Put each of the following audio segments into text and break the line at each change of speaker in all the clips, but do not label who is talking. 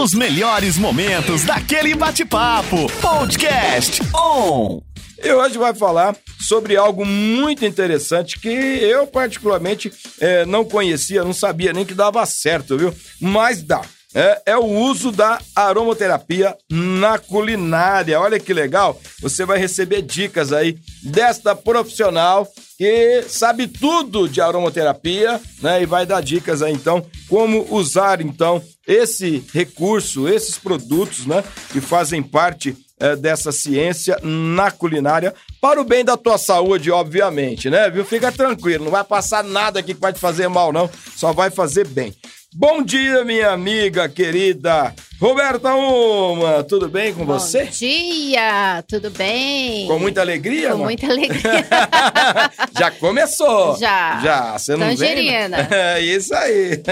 Os melhores momentos daquele bate-papo. Podcast On.
E hoje vai falar sobre algo muito interessante que eu, particularmente, eh, não conhecia, não sabia nem que dava certo, viu? Mas dá. É, é, o uso da aromaterapia na culinária. Olha que legal! Você vai receber dicas aí desta profissional que sabe tudo de aromaterapia, né? E vai dar dicas aí então como usar então esse recurso, esses produtos, né? Que fazem parte é, dessa ciência na culinária para o bem da tua saúde, obviamente, né? Viu? Fica tranquilo, não vai passar nada aqui que vai te fazer mal, não. Só vai fazer bem. Bom dia, minha amiga querida Roberta Uma, tudo bem com
Bom
você?
Bom dia, tudo bem?
Com muita alegria?
Com
mano?
muita alegria.
Já começou?
Já.
Já, você não
Tangerina.
vem? É isso aí.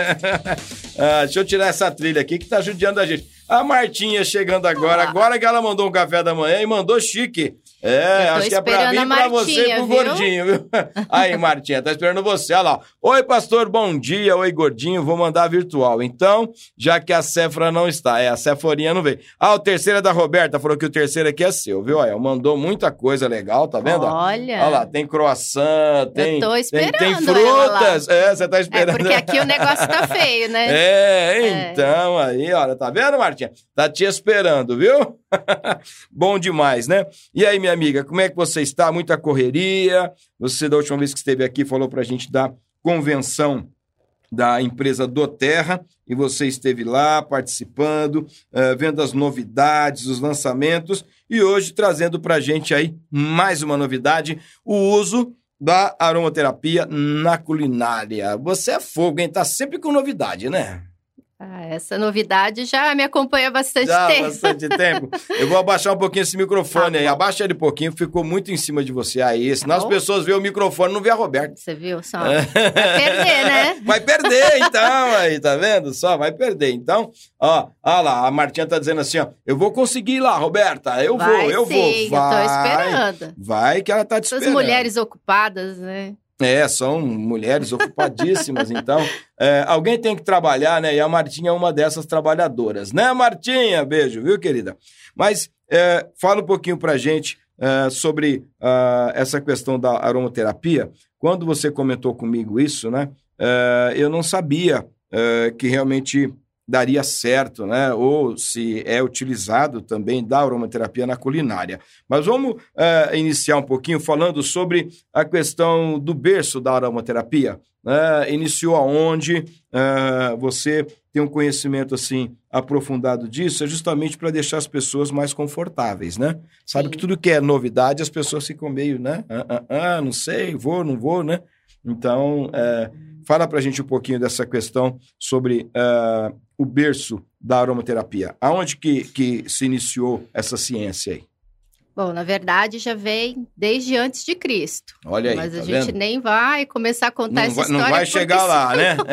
ah, deixa eu tirar essa trilha aqui que tá judiando a gente. A Martinha chegando agora,
Ah.
agora que ela mandou um café da manhã e mandou chique. É,
Eu tô
acho que é pra mim,
a
pra você e pro
viu?
gordinho, viu? Aí, Martinha, tá esperando você, olha lá. Oi, pastor, bom dia. Oi, gordinho, vou mandar virtual. Então, já que a Cefra não está, é, a Ceforinha não veio. Ah, o terceiro é da Roberta, falou que o terceiro aqui é seu, viu? Olha, mandou muita coisa legal, tá vendo?
Olha.
Olha lá, tem croissant, tem,
tô
tem,
esperando
tem
ela
frutas. É, você tá
É,
esperando.
porque aqui o negócio tá feio, né?
É, então, aí, olha, tá vendo, Martinha? Tá te esperando, viu? Bom demais, né? E aí, minha amiga, como é que você está? Muita correria. Você, da última vez que esteve aqui, falou pra gente da convenção da empresa do Terra e você esteve lá participando, eh, vendo as novidades, os lançamentos e hoje trazendo pra gente aí mais uma novidade, o uso da aromaterapia na culinária. Você é fogo, hein? Tá sempre com novidade, né?
Ah, essa novidade já me acompanha bastante
Já
tempo.
bastante tempo. Eu vou abaixar um pouquinho esse microfone
Tá
aí. Abaixa ele um pouquinho, ficou muito em cima de você. Aí, senão as
bom.
pessoas veem o microfone e não vê a Roberta.
Você viu só? Vai perder, né?
Vai perder, então, aí, tá vendo? Só vai perder. Então, ó, ó lá, a Martinha tá dizendo assim, ó, eu vou conseguir ir lá, Roberta, eu
Vai
vou, eu
sim,
vou.
eu tô
Vai,
esperando.
Vai que ela tá te
Essas
esperando.
mulheres ocupadas, né?
É, são mulheres ocupadíssimas, então. é, alguém tem que trabalhar, né? E a Martinha é uma dessas trabalhadoras, né, Martinha? Beijo, viu, querida? Mas é, fala um pouquinho pra gente é, sobre ah, essa questão da aromaterapia. Quando você comentou comigo isso, né? é, eu não sabia é, que realmente daria certo, né? Ou se é utilizado também da aromaterapia na culinária. Mas vamos é, iniciar um pouquinho falando sobre a questão do berço da aromaterapia. né? iniciou aonde? É, você tem um conhecimento assim aprofundado disso, é justamente para deixar as pessoas mais confortáveis, né? Sabe
Sim.
que tudo que é novidade, as pessoas ficam meio, né? Ah, ah, ah, não sei, vou, não vou, né? Então, é, fala pra gente um pouquinho dessa questão sobre ah, o berço da aromaterapia. Aonde que, que se iniciou essa ciência aí?
Bom, na verdade já vem desde antes de Cristo.
Olha aí,
Mas
tá
a gente
vendo?
nem vai começar a contar
Não
essa
vai,
história.
não vai chegar lá, né?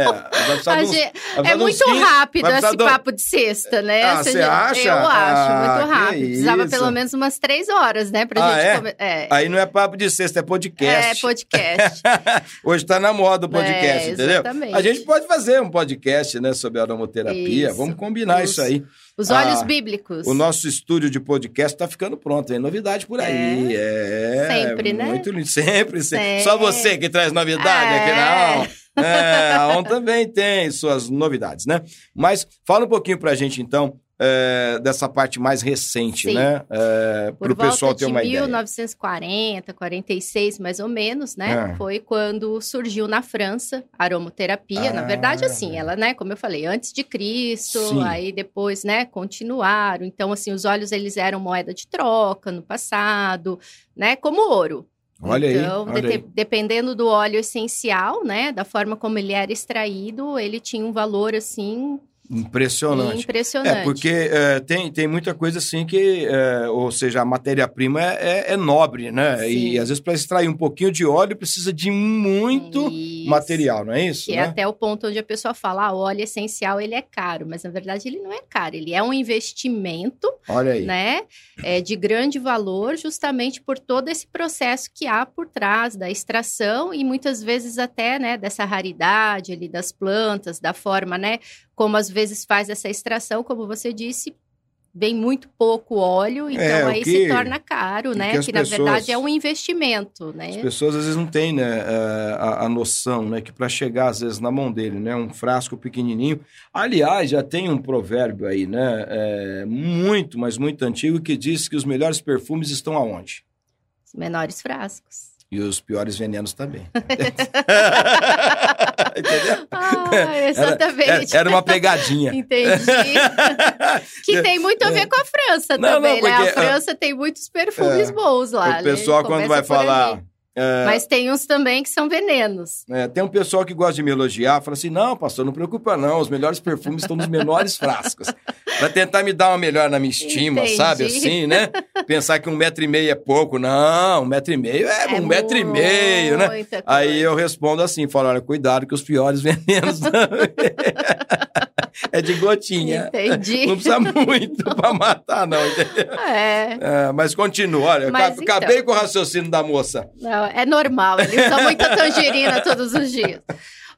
É,
gente- É muito
15
rápido esse
um-
papo de sexta, né?
Ah, você acha?
Eu acho,
Ah,
muito rápido. Precisava
isso.
pelo menos umas três horas, né? Pra
Ah,
gente
é?
come- é.
Aí não é papo de sexta, é podcast.
É, podcast.
Hoje tá na moda o podcast,
É,
entendeu?
exatamente.
A gente pode fazer um podcast, né, sobre aromaterapia.
Isso.
Vamos combinar
Os-
isso aí.
Os olhos
Ah,
bíblicos.
O nosso estúdio de podcast tá ficando pronto, tem novidade por aí. É.
Sempre, né?
Muito lindo. Sempre, sempre.
É.
Só você que traz novidade
É.
aqui na ON. É, a ON também tem suas novidades, né? Mas fala um pouquinho pra gente, então, é, dessa parte mais recente,
Sim.
né? É, Para o pessoal ter uma ideia.
1940, 46, mais ou menos, né?
É.
Foi quando surgiu na França a aromaterapia. Na
Ah.
verdade, assim, ela, né, como eu falei, antes de Cristo,
Sim.
aí depois, né, continuaram. Então, assim, os óleos eles eram moeda de troca no passado, né, como ouro.
Olha aí,
então,
olha
de-
aí.
dependendo do óleo essencial, né, da forma como ele era extraído, ele tinha um valor assim
Impressionante.
impressionante.
É, porque é, tem, tem muita coisa assim que, é, ou seja, a matéria-prima é, é- é nobre, né? E
Sim.
às vezes para extrair um pouquinho de óleo precisa de muito
Isso.
material, não é isso?
Que
né?
é até o ponto onde a pessoa fala, ah, óleo essencial ele é caro, mas na verdade ele não é caro, ele é um investimento
Olha aí.
né? É de grande valor, justamente por todo esse processo que há por trás da extração e muitas vezes até, né, dessa raridade ali das plantas, da forma, né, como às vezes faz essa extração, como você disse, vem muito pouco óleo, então
É,
aí
que-
se torna caro, né?
que
Que, na
pessoas-
verdade é um investimento, né?
As pessoas às vezes não têm né, eh, a, a noção, né, que para chegar às vezes na mão dele, né, um frasco pequenininho. Aliás, já tem um provérbio aí, né, eh, muito, mas muito antigo que diz que os melhores perfumes estão aonde?
Os menores frascos.
E os piores venenos também. Entendeu?
Ah, exatamente.
Era, era uma pegadinha.
Entendi. que tem muito a ver com a França
Não, não,
também, né?
porque,
A França tem muitos perfumes
é,
bons lá.
o pessoal
né?
quando
Começa
vai falar,
ali.
Eh,
Mas tem uns também que são venenos.
É, tem um pessoal que gosta de me elogiar, fala assim: não, pastor, não preocupa, não. Os melhores perfumes estão nos menores frascos. Pra tentar me dar uma melhor na minha estima,
Entendi.
sabe? Assim, né? Pensar que um metro e meio é pouco. Não, um metro e meio é, um metro e meio, né?
muita
Aí eu respondo assim: falo, olha, cuidado que os piores venenos também. É de gotinha.
Entendi.
Não precisa muito pra matar, não, entendeu?
É,
É, mas continua, olha, eu
Mas
ca-
então.
acabei com o raciocínio da moça.
não, é normal. Eles usam muita tangerina todos os dias.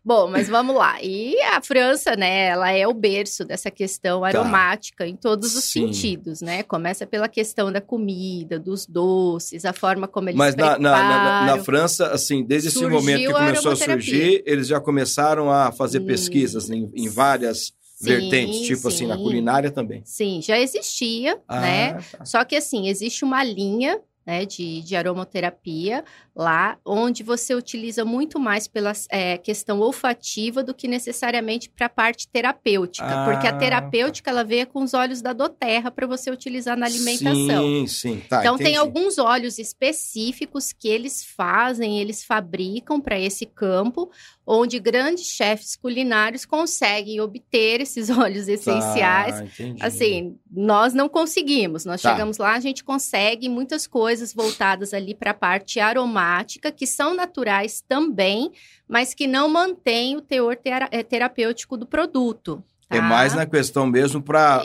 Bom, mas vamos lá. E a França, né, ela é o berço dessa questão aromática em todos os
Tá. Sim.
sentidos, né? Começa pela questão da comida, dos doces, a forma como eles
Mas na, na, na, na
preparam.
França, assim, desde esse momento que
a
começou a
aromaterapia.
surgir, eles já começaram a fazer
Hum.
pesquisas em, em várias
Sim,
vertentes, tipo assim, na
sim.
culinária também.
Sim, já existia, né?
tá.
Só que assim, existe uma linha né, de, de aromaterapia lá, onde você utiliza muito mais pela é, questão olfativa do que necessariamente para a parte terapêutica.
Ah,
porque a
tá.
terapêutica, ela veio com os óleos da doterra para você utilizar na alimentação.
Sim, sim, tá.
então, tem
entendi.
alguns óleos específicos que eles fazem, eles fabricam para esse campo, onde grandes chefes culinários conseguem obter esses óleos essenciais
Tá.
Assim, nós não conseguimos. Nós
Tá.
chegamos lá, a gente consegue muitas coisas voltadas ali para a parte aromática, que são naturais também, mas que não mantêm o teor eh, terapêutico do produto.
É
tá?
mais na questão mesmo para,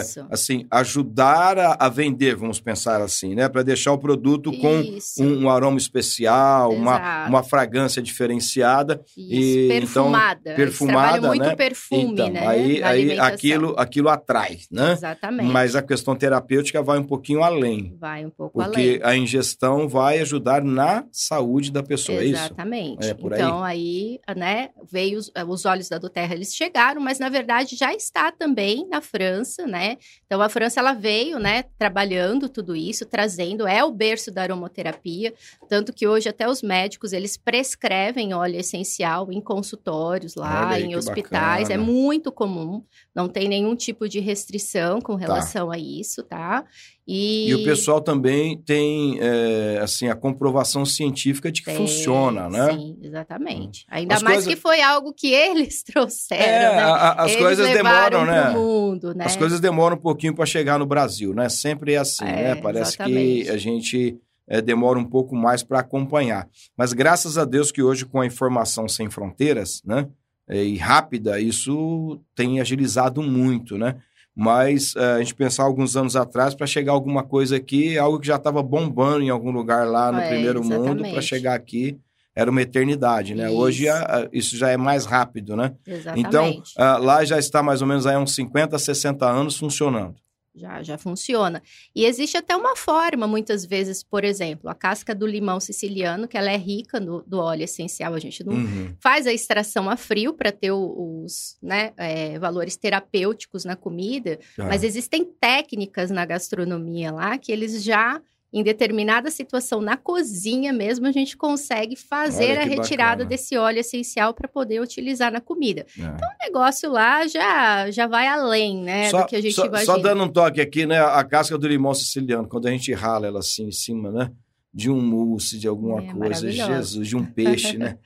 Isso.
assim, ajudar a, a vender, vamos pensar assim, né? Para deixar o produto com
Isso,
um, um aroma especial, uma,
Exato.
uma fragrância diferenciada.
isso.
e, então,
perfumada. Eles
perfumada,
trabalham muito
né?
perfume,
então,
né?
aí, aí aquilo, aquilo atrai, né?
Exatamente.
Mas a questão terapêutica vai um pouquinho além.
Vai um pouco
Porque
além.
a ingestão vai ajudar na saúde da pessoa, é isso?
Exatamente.
É aí?
então, aí, né, veio os, os olhos da Doterra, eles chegaram, mas na verdade já está também na França, né? Então, a França, ela veio, né, trabalhando tudo isso, trazendo, é o berço da aromaterapia, tanto que hoje até os médicos, eles prescrevem óleo essencial em consultórios lá,
aí,
em hospitais, é
bacana.
muito comum, não tem nenhum tipo de restrição
Tá.
com relação a isso, tá? E,
E o pessoal também tem, é, assim, a comprovação científica de que
Tem,
funciona, né?
Sim, exatamente. Ainda
As
mais
coisas-
que foi algo que eles trouxeram,
É,
né?
a- as
Eles
coisas demoram, né?
mundo, né?
As coisas demoram um pouquinho para chegar no Brasil, né? Sempre é assim,
É,
né? Parece
exatamente.
que a gente é, demora um pouco mais para acompanhar. Mas graças a Deus que hoje, com a informação sem fronteiras, né? é, e rápida, isso tem agilizado muito, né? Mas é, a gente pensar alguns anos atrás para chegar alguma coisa aqui, algo que já estava bombando em algum lugar lá no
É,
primeiro mundo, para
exatamente.
chegar aqui era uma eternidade, né? Hoje
Isso.
a- a- isso já é mais rápido, né?
Exatamente.
Então, ah, lá já está mais ou menos aí uns 50, 60 anos funcionando.
Já, já funciona. E existe até uma forma, muitas vezes, por exemplo, a casca do limão siciliano, que ela é rica no, do óleo essencial, a gente não
Uhum.
faz a extração a frio para ter os né, é, valores terapêuticos na comida,
Tá.
mas existem técnicas na gastronomia lá que eles já, em determinada situação na cozinha mesmo, a gente consegue fazer a retirada
bacana.
desse óleo essencial para poder utilizar na comida.
É.
O negócio lá já, já vai além, né,
só,
do que a gente
só-
imagina.
só dando um toque aqui, né? A casca do limão siciliano, quando a gente rala ela assim em cima, né? De um mousse, de alguma
É,
coisa. Jesus, de um peixe, né?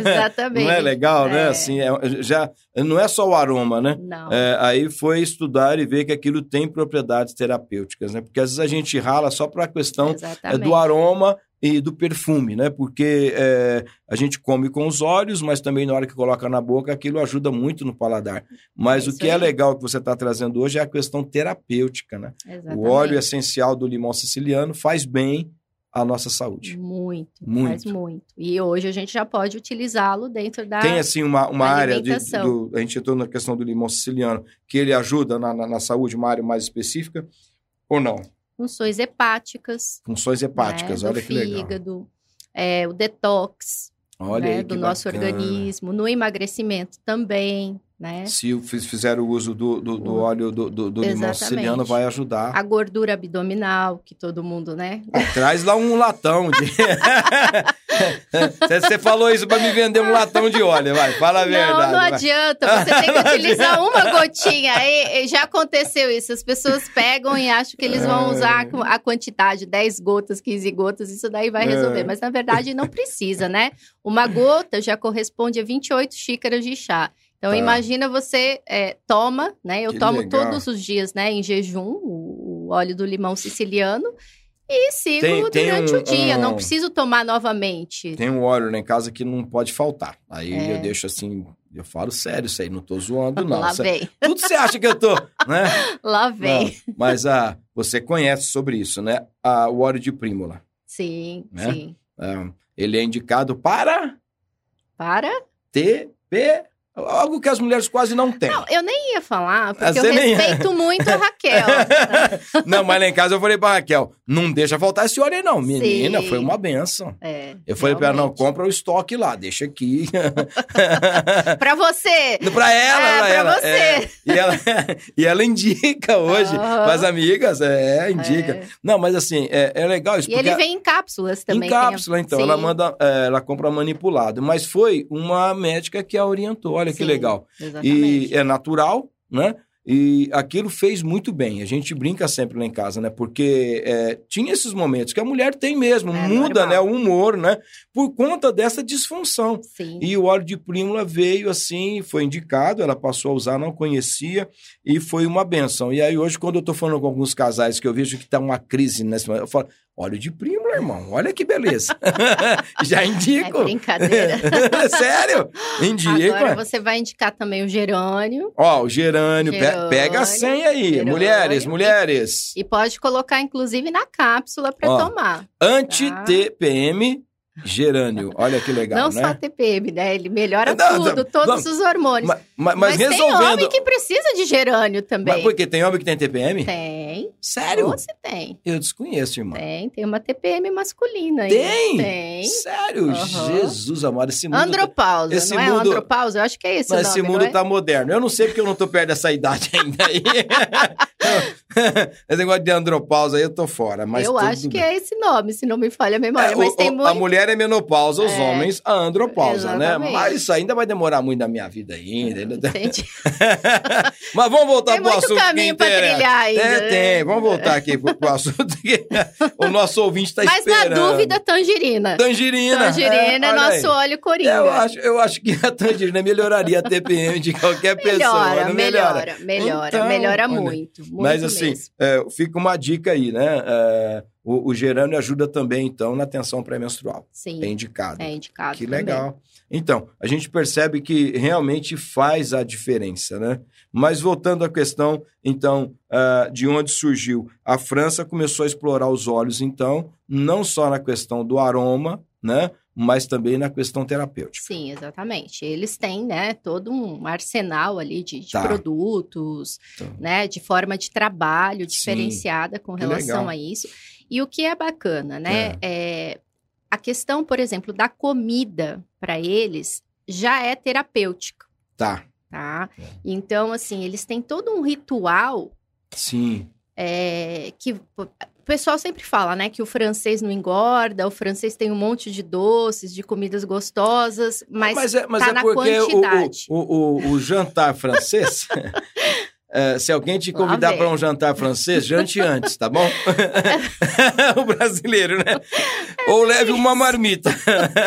Exatamente.
não é legal, né?
É.
Assim, é- já não é só o aroma, né?
Não.
É, aí foi estudar e ver que aquilo tem propriedades terapêuticas, né? Porque às vezes a gente rala só para a questão é, do aroma e do perfume, né? Porque é, a gente come com os olhos, mas também na hora que coloca na boca, aquilo ajuda muito no paladar. Mas
É
o que é
aí.
legal que você está trazendo hoje é a questão terapêutica, né?
Exatamente.
O óleo essencial do limão siciliano faz bem à nossa saúde.
Muito,
Muito.
faz muito. E hoje a gente já pode utilizá-lo dentro da.
Tem assim uma, uma área de, do, a gente entrou na questão do limão siciliano que ele ajuda na, na, na saúde, uma área mais específica ou não?
funções hepáticas.
Funções hepáticas,
né,
olha
do
que legal.
fígado, é, o detox
Olha
né, do
que
nosso
bacana.
organismo, no emagrecimento também, né?
Se fizer o uso do, do, do óleo do, do, do limão siciliano, vai ajudar.
A gordura abdominal, que todo mundo, né?
Traz lá um latão de. Você falou isso para me vender um latão de óleo, vai, fala a verdade.
não, não
vai.
adianta. Você tem que utilizar uma gotinha. E, e já aconteceu isso. As pessoas pegam e acham que eles vão usar a quantidade, 10 gotas, 15 gotas, isso daí vai resolver.
É.
Mas na verdade não precisa, né? Uma gota já corresponde a 28 xícaras de chá. Então
Tá.
imagina você é, toma, né? Eu
Que
tomo
legal.
todos os dias, né? Em jejum, o, o óleo do limão siciliano. E sigo
Tem- tem
durante
um-
o dia.
um-
Não preciso tomar novamente.
Tem um óleo lá em casa que não pode faltar. Aí
É.
eu deixo assim, eu falo sério isso aí, não tô zoando, não.
Lá
Cê-
vem,
Tudo você acha que eu tô, né?
lá vem.
Não, mas ah, você conhece sobre isso, né? Ah, o óleo de prímula.
Sim,
Né?
sim.
Ah, ele é indicado para
Para?
TP, algo que as mulheres quase não têm.
Não, eu nem ia falar, porque
Ah,
eu
você nem-
respeito muito a Raquel.
Não, mas lá em casa eu falei pra Raquel, não deixa faltar esse óleo aí não. Menina,
Sim.
foi uma benção.
É,
Eu falei pra ela, não,
realmente.
compra o estoque lá, deixa aqui.
Pra você!
pra ela,
É,
pra
pra
ela.
você.
é. E ela. E ela indica hoje,
Aham.
pras amigas, é, indica.
É.
Não, mas assim, é, é legal isso.
E ele vem em cápsulas também.
Em
a-
cápsula, então.
Sim.
Ela manda, é, ela compra manipulado. Mas foi uma médica que a orientou. Olha que
Sim,
legal.
Exatamente.
E é natural, né? E aquilo fez muito bem. A gente brinca sempre lá em casa, né? Porque é, tinha esses momentos que a mulher tem mesmo,
É
muda
normal.
né, o humor, né? Por conta dessa disfunção.
Sim.
E o óleo de prímula veio assim, foi indicado, ela passou a usar, não conhecia, e foi uma benção. E aí hoje, quando eu tô falando com alguns casais que eu vejo que tá uma crise nesse momento, eu falo, óleo de prímula, irmão, olha que beleza. Já
É
indico.
brincadeira.
Sério? Indico.
Agora
é.
você vai indicar também o gerânio.
Ó, o gerânio, pe-
Gerânio,
pega a senha aí.
gerânio.
Mulheres, mulheres.
E pode colocar, inclusive, na cápsula para tomar.
Anti-TPM, gerânio. Olha que legal,
Não
né?
só TPM, né? Ele melhora
Não,
tudo,
não,
todos
não.
os hormônios.
Ma- ma- mas,
tem
resolvendo.
homem que precisa de gerânio também.
Mas porque tem homem que tem TPM?
Tem.
Sério?
Você tem.
Eu desconheço, irmão.
Tem. Tem uma TPM masculina aí.
Tem?
Tem.
Sério?
Aham.
Jesus amado, esse mundo.
Andropausa,
esse
não é
mundo-
andropausa? Eu acho que é esse
Mas
nome,
esse mundo
é?
tá moderno. Eu não sei porque eu não tô perto dessa idade ainda aí. esse negócio de andropausa aí eu tô fora. Mas
eu acho que
bem.
é esse nome, se não me falha a memória.
É,
mas
o-
tem
o-
muito...
A mulher é menopausa, os
É.
homens a andropausa, né?
Exatamente.
Mas isso ainda vai demorar muito na minha vida ainda.
Entendi.
Mas vamos voltar
Tem
pro
muito
assunto
caminho
que
pra
interessa.
trilhar ainda.
É,
né?
tem. Vamos voltar aqui pro, pro assunto que o nosso ouvinte tá
Mas
esperando.
na dúvida, tangerina.
Tangerina.
Tangerina é,
olha aí.
nosso óleo coringa.
Eu acho, eu acho que a tangerina melhoraria a TPM de qualquer pessoa.
melhora, melhora, melhora,
Então,
melhora muito, muito
Mas assim,
mesmo.
é, fica uma dica aí, né? É, o, o gerânio ajuda também, então, na tensão pré-menstrual.
Sim,
É indicado.
é indicado
Que
também.
legal. Então, a gente percebe que realmente faz a diferença, né? Mas voltando à questão, então, ah, de onde surgiu, a França começou a explorar os óleos, então, não só na questão do aroma, né? Mas também na questão terapêutica.
Sim, exatamente. Eles têm, né, todo um arsenal ali de, de
Tá.
produtos,
Então.
né, de forma de trabalho
Sim,
diferenciada com
que
relação a isso. E o que é bacana, né, é a questão, por exemplo, da comida para eles já é terapêutica,
Tá,
tá?
É.
Então, assim, eles têm todo um ritual
sim.
é, que pessoal sempre fala, né, que o francês não engorda, o francês tem um monte de doces, de comidas gostosas, mas,
é, mas
tá
é
na
porque o,
quantidade.
o, o, o jantar francês é, se alguém te convidar para um jantar francês, jante antes, tá bom? o brasileiro, né? Ou leve uma marmita.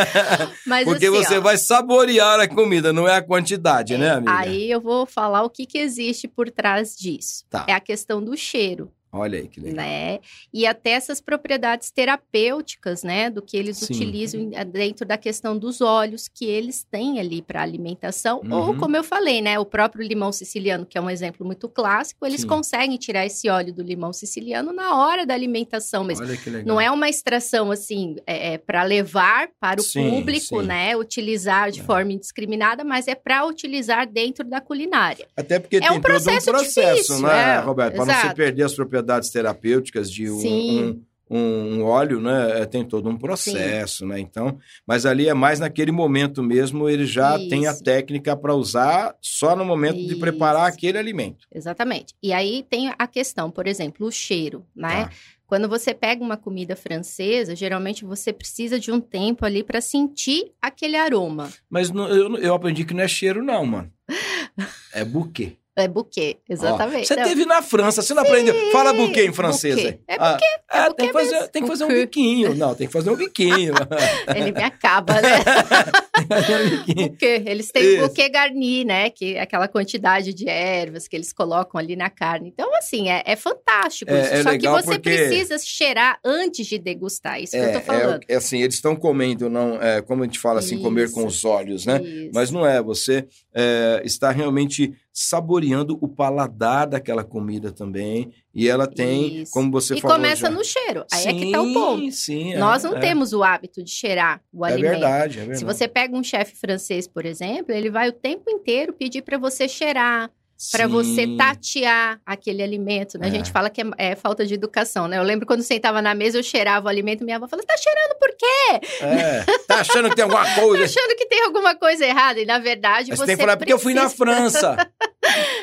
Mas
Porque
assim,
você
ó,
vai saborear a comida, não é a quantidade, né, amiga?
Aí eu vou falar o que, que existe por trás disso.
Tá.
É a questão do cheiro,
Olha aí que legal.
né? E até essas propriedades terapêuticas, né? Do que eles
Sim.
utilizam em- dentro da questão dos óleos que eles têm ali para alimentação. Ou,
Uhum.
como eu falei, né? O próprio limão siciliano, que é um exemplo muito clássico, eles
Sim.
conseguem tirar esse óleo do limão siciliano na hora da alimentação mesmo.
Olha que legal.
Não é uma extração assim é, para levar para o
Sim,
público, né? Utilizar de
É.
forma indiscriminada, mas é para utilizar dentro da culinária.
Até porque
É
tem
um
todo
processo
um processo,
difícil,
né,
é,
Roberto? Para não se perder as propriedades terapêuticas de um,
Sim.
um, um óleo, né? é, Tem todo um processo, né? Então, mas ali é mais naquele momento mesmo, ele já tem a
Isso.
técnica para usar só no momento de
Isso.
preparar aquele alimento.
Exatamente. E aí tem a questão, por exemplo, o cheiro, né?
Tá.
Quando você pega uma comida francesa, geralmente você precisa de um tempo ali para sentir aquele aroma.
Mas não- eu, eu aprendi que não é cheiro, não, mano. É buquê.
É buquê,
Ó,
exatamente.
Você teve na França, você não aprendeu? Fala buquê em francês.
buquê. É
Ah, é,
buquê
tem, que fazer,
mesmo.
tem que fazer um
Buquê.
biquinho. Não, tem que fazer um biquinho.
Ele me acaba, né?
Um
buquê. Eles têm
Isso.
buquê garni, né? Que é aquela quantidade de ervas que eles colocam ali na carne. Então, assim, é, é fantástico
É-
isso.
é
Só que você
porque-
precisa cheirar antes de degustar. Isso que eu tô falando.
É, é assim, eles estão comendo, não, é, como a gente fala assim, comer com
Isso.
os olhos, né?
Isso.
Mas não é, você é, está realmente saboreando o paladar daquela comida também. E ela tem,
Isso.
como você
e
falou
começa
já-
no cheiro. Aí é que
sim,
tá o ponto.
Sim, é,
Nós não
é.
temos o hábito de cheirar o
É
alimento.
verdade, é verdade.
Se você pega um chefe francês, por exemplo, ele vai o tempo inteiro pedir para você cheirar, para você tatear aquele alimento. Né? A
É.
gente fala que é, é falta de educação, né? Eu lembro quando sentava na mesa, eu cheirava o alimento, minha avó falava: "Você tá cheirando por quê?
É, tá achando que tem alguma
Tá
coisa?
achando que tem alguma coisa errada?" E na verdade, você
você tem que falar, porque eu fui na
precisa-
França.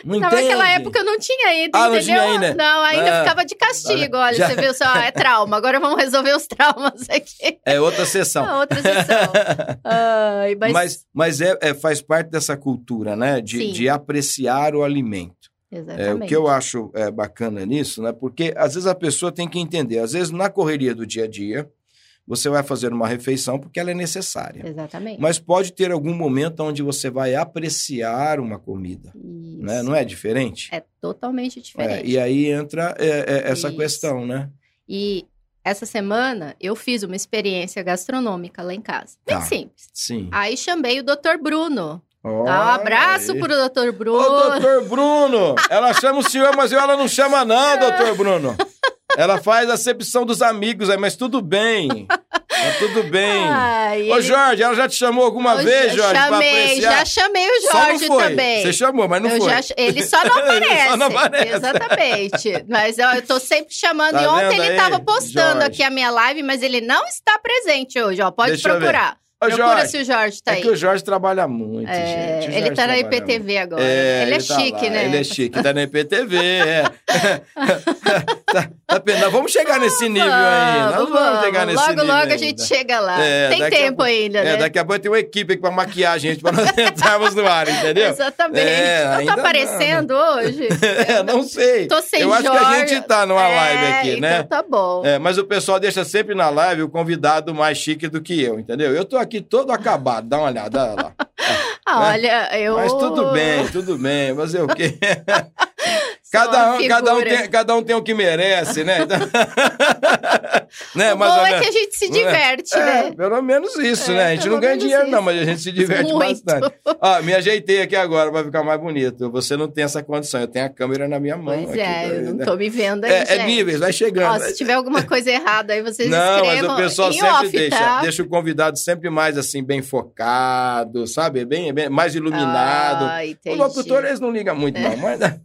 Não
Não, naquela
entende?
época eu não tinha ido,
Ah, não
entendeu?
tinha ainda?
Não, ainda
Ah.
ficava de castigo. Olha,
Já-
você viu só, é trauma. Agora vamos resolver os traumas aqui.
É outra sessão.
Na outra sessão. Ai, mas,
Mas, mas é, é- faz parte dessa cultura, né? De,
Sim.
de apreciar o alimento. É,
Exatamente.
o que eu acho é, bacana nisso, né? Porque às vezes a pessoa tem que entender, às vezes na correria do dia a dia, você vai fazer uma refeição porque ela é necessária.
Exatamente.
Mas pode ter algum momento onde você vai apreciar uma comida,
Isso.
né? Não é diferente?
É totalmente
É,
diferente.
e aí entra é, é, essa
Isso.
questão, né?
E essa semana eu fiz uma experiência gastronômica lá em casa. Bem
Tá.
simples.
Sim.
Aí chamei o Dr. Bruno. Dá um
Olha
abraço
aí.
pro Dr. Bruno.
Ô, doutor Bruno! Ela chama o senhor, mas ela não chama não, doutor Bruno. Ela faz acepção dos amigos aí, mas tudo bem. Tá tudo bem.
Ai,
Ô,
ele-
Jorge, ela já te chamou alguma
Eu
vez, Jorge,
chamei,
apreciar?
já chamei o Jorge também.
Você chamou, mas não
Eu
foi.
já- ele só não
Ele
aparece.
só não aparece.
Exatamente. Mas eu, eu tô sempre chamando.
Tá
e ontem ele
aí,
tava postando
Jorge?
aqui a minha live, mas ele não está presente hoje, ó. Pode
Deixa
procurar.
Ô,
Procura
Jorge,
se o Jorge tá
é
aí.
que o Jorge trabalha muito,
É,
gente.
Ele tá na
trabalha muito.
IPTV agora.
É,
ele é
tá
chique,
lá,
né?
Ele é chique, tá na IPTV, é. tá, tá Vamos chegar nesse nível aí. Nós
Vamos,
vamos chegar nesse
logo,
nível.
logo a
ainda.
gente chega lá.
É,
Tem
a
tempo
pouco-
ainda,
É,
né?
daqui a pouco tem uma equipe aqui pra maquiar a gente, pra nós entrarmos no ar, entendeu?
Exatamente.
É,
não tô aparecendo hoje?
É, não sei.
Tô sem
Eu acho que a gente tá numa
É,
live aqui, né?
Então tá bom.
É, mas o pessoal deixa sempre na live o convidado mais chique do que eu, entendeu? Eu tô aqui todo acabado, dá uma olhada lá.
Ah, Olha, eu...
Mas tudo bem, tudo bem. Fazer o quê? Cada um, cada, um tem, cada um tem o que merece, né? Né?
O
mais
bom é que a gente se
Não é?
diverte,
É,
né?
pelo menos isso,
É,
né? A gente não ganha dinheiro, não,
isso.
mas a gente se diverte
Muito.
bastante. Ó, me ajeitei aqui agora pra ficar mais bonito. Você não tem essa condição, eu tenho a câmera na minha mão.
Pois
aqui,
é, eu não
né?
tô me vendo aí,
É, é níveis, vai chegando.
Ó, se tiver alguma coisa errada aí, vocês
Não, mas
escrevam
o pessoal
em
sempre
off,
deixa,
tá?
deixa o convidado sempre mais assim, bem focado, sabe? Bem, bem mais iluminado.
Ah,
o locutor, eles não ligam muito, não, mas.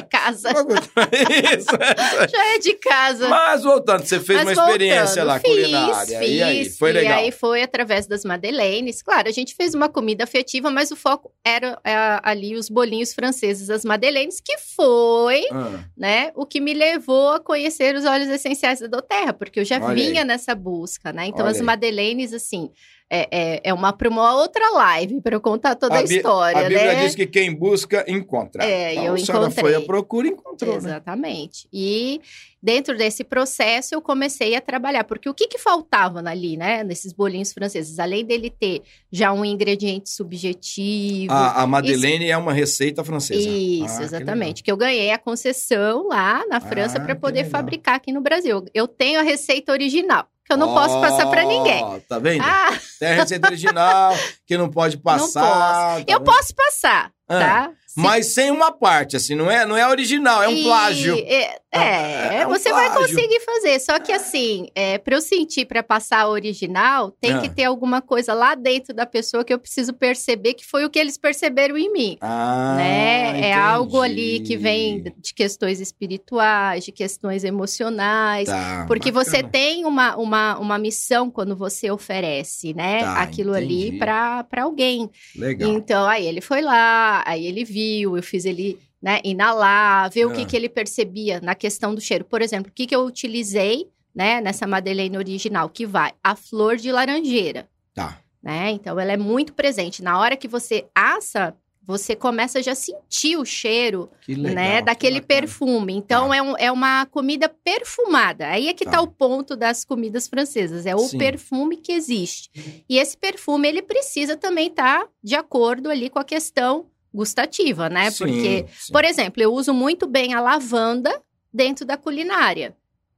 Casa.
Isso.
Já é de casa.
Mas voltando, você fez
Mas
uma experiência
voltando,
lá,
fiz,
culinária.
Fiz,
e aí, foi legal.
E aí foi através das madeleines. Claro, a gente fez uma comida afetiva, mas o foco era é, ali os bolinhos franceses, as madeleines, que foi,
Ah,
né, o que me levou a conhecer os óleos essenciais da Doterra, porque eu já
Olha
vinha
aí.
nessa busca, né? Então
Olha
as madeleines, assim, é, é, é uma para uma outra live para eu contar toda a,
a
história,
A Bíblia
né?
diz que quem busca, encontra.
É,
então,
eu
a senhora
encontrei.
foi à procura e encontrou, né?
Exatamente. E dentro desse processo eu comecei a trabalhar, porque o que, que faltava ali, né, nesses bolinhos franceses? Além dele ter já um ingrediente subjetivo.
A, a Madeleine é uma receita francesa.
Isso,
Ah, que
exatamente. Que, eu ganhei a concessão lá na França
Ah,
para
que
poder fabricar aqui no Brasil. Eu tenho a receita original, que eu não posso passar para ninguém.
Tá vendo?
Ah,
Tem a receita original que não pode passar. tá
eu
vendo?
posso passar,
Ah,
tá?
Mas sem uma parte, assim, não é, não é original, é um
E-
plágio.
É, é,
É um
você vai
plágio.
conseguir fazer. Só que assim, é, para eu sentir para passar a original, tem
Ah.
que ter alguma coisa lá dentro da pessoa que eu preciso perceber que foi o que eles perceberam em mim.
Ah,
né? É algo ali que vem de questões espirituais, de questões emocionais.
Tá,
Porque você
bacana.
tem uma, uma, uma missão quando você oferece, né?
Tá,
Aquilo ali
entendi.
para alguém.
Legal.
Então, aí ele foi lá, aí ele viu, eu fiz ele né, inalar, ver o
Ah.
que, que ele percebia na questão do cheiro. Por exemplo, o que, que eu utilizei né, nessa Madeleine original, que vai a flor de laranjeira.
Tá.
Né? Então, ela é muito presente. Na hora que você assa, você começa já a sentir o cheiro
Que legal.
né,
que
daquele perfume. Então,
Tá.
é, um- é uma comida perfumada. Aí é que
Tá.
tá. o ponto das comidas francesas. É o
Sim.
perfume que existe. E esse perfume, ele precisa também estar de acordo ali com a questão gustativa, né?
Sim,
Porque,
sim.
por exemplo, eu uso muito bem a lavanda dentro da culinária.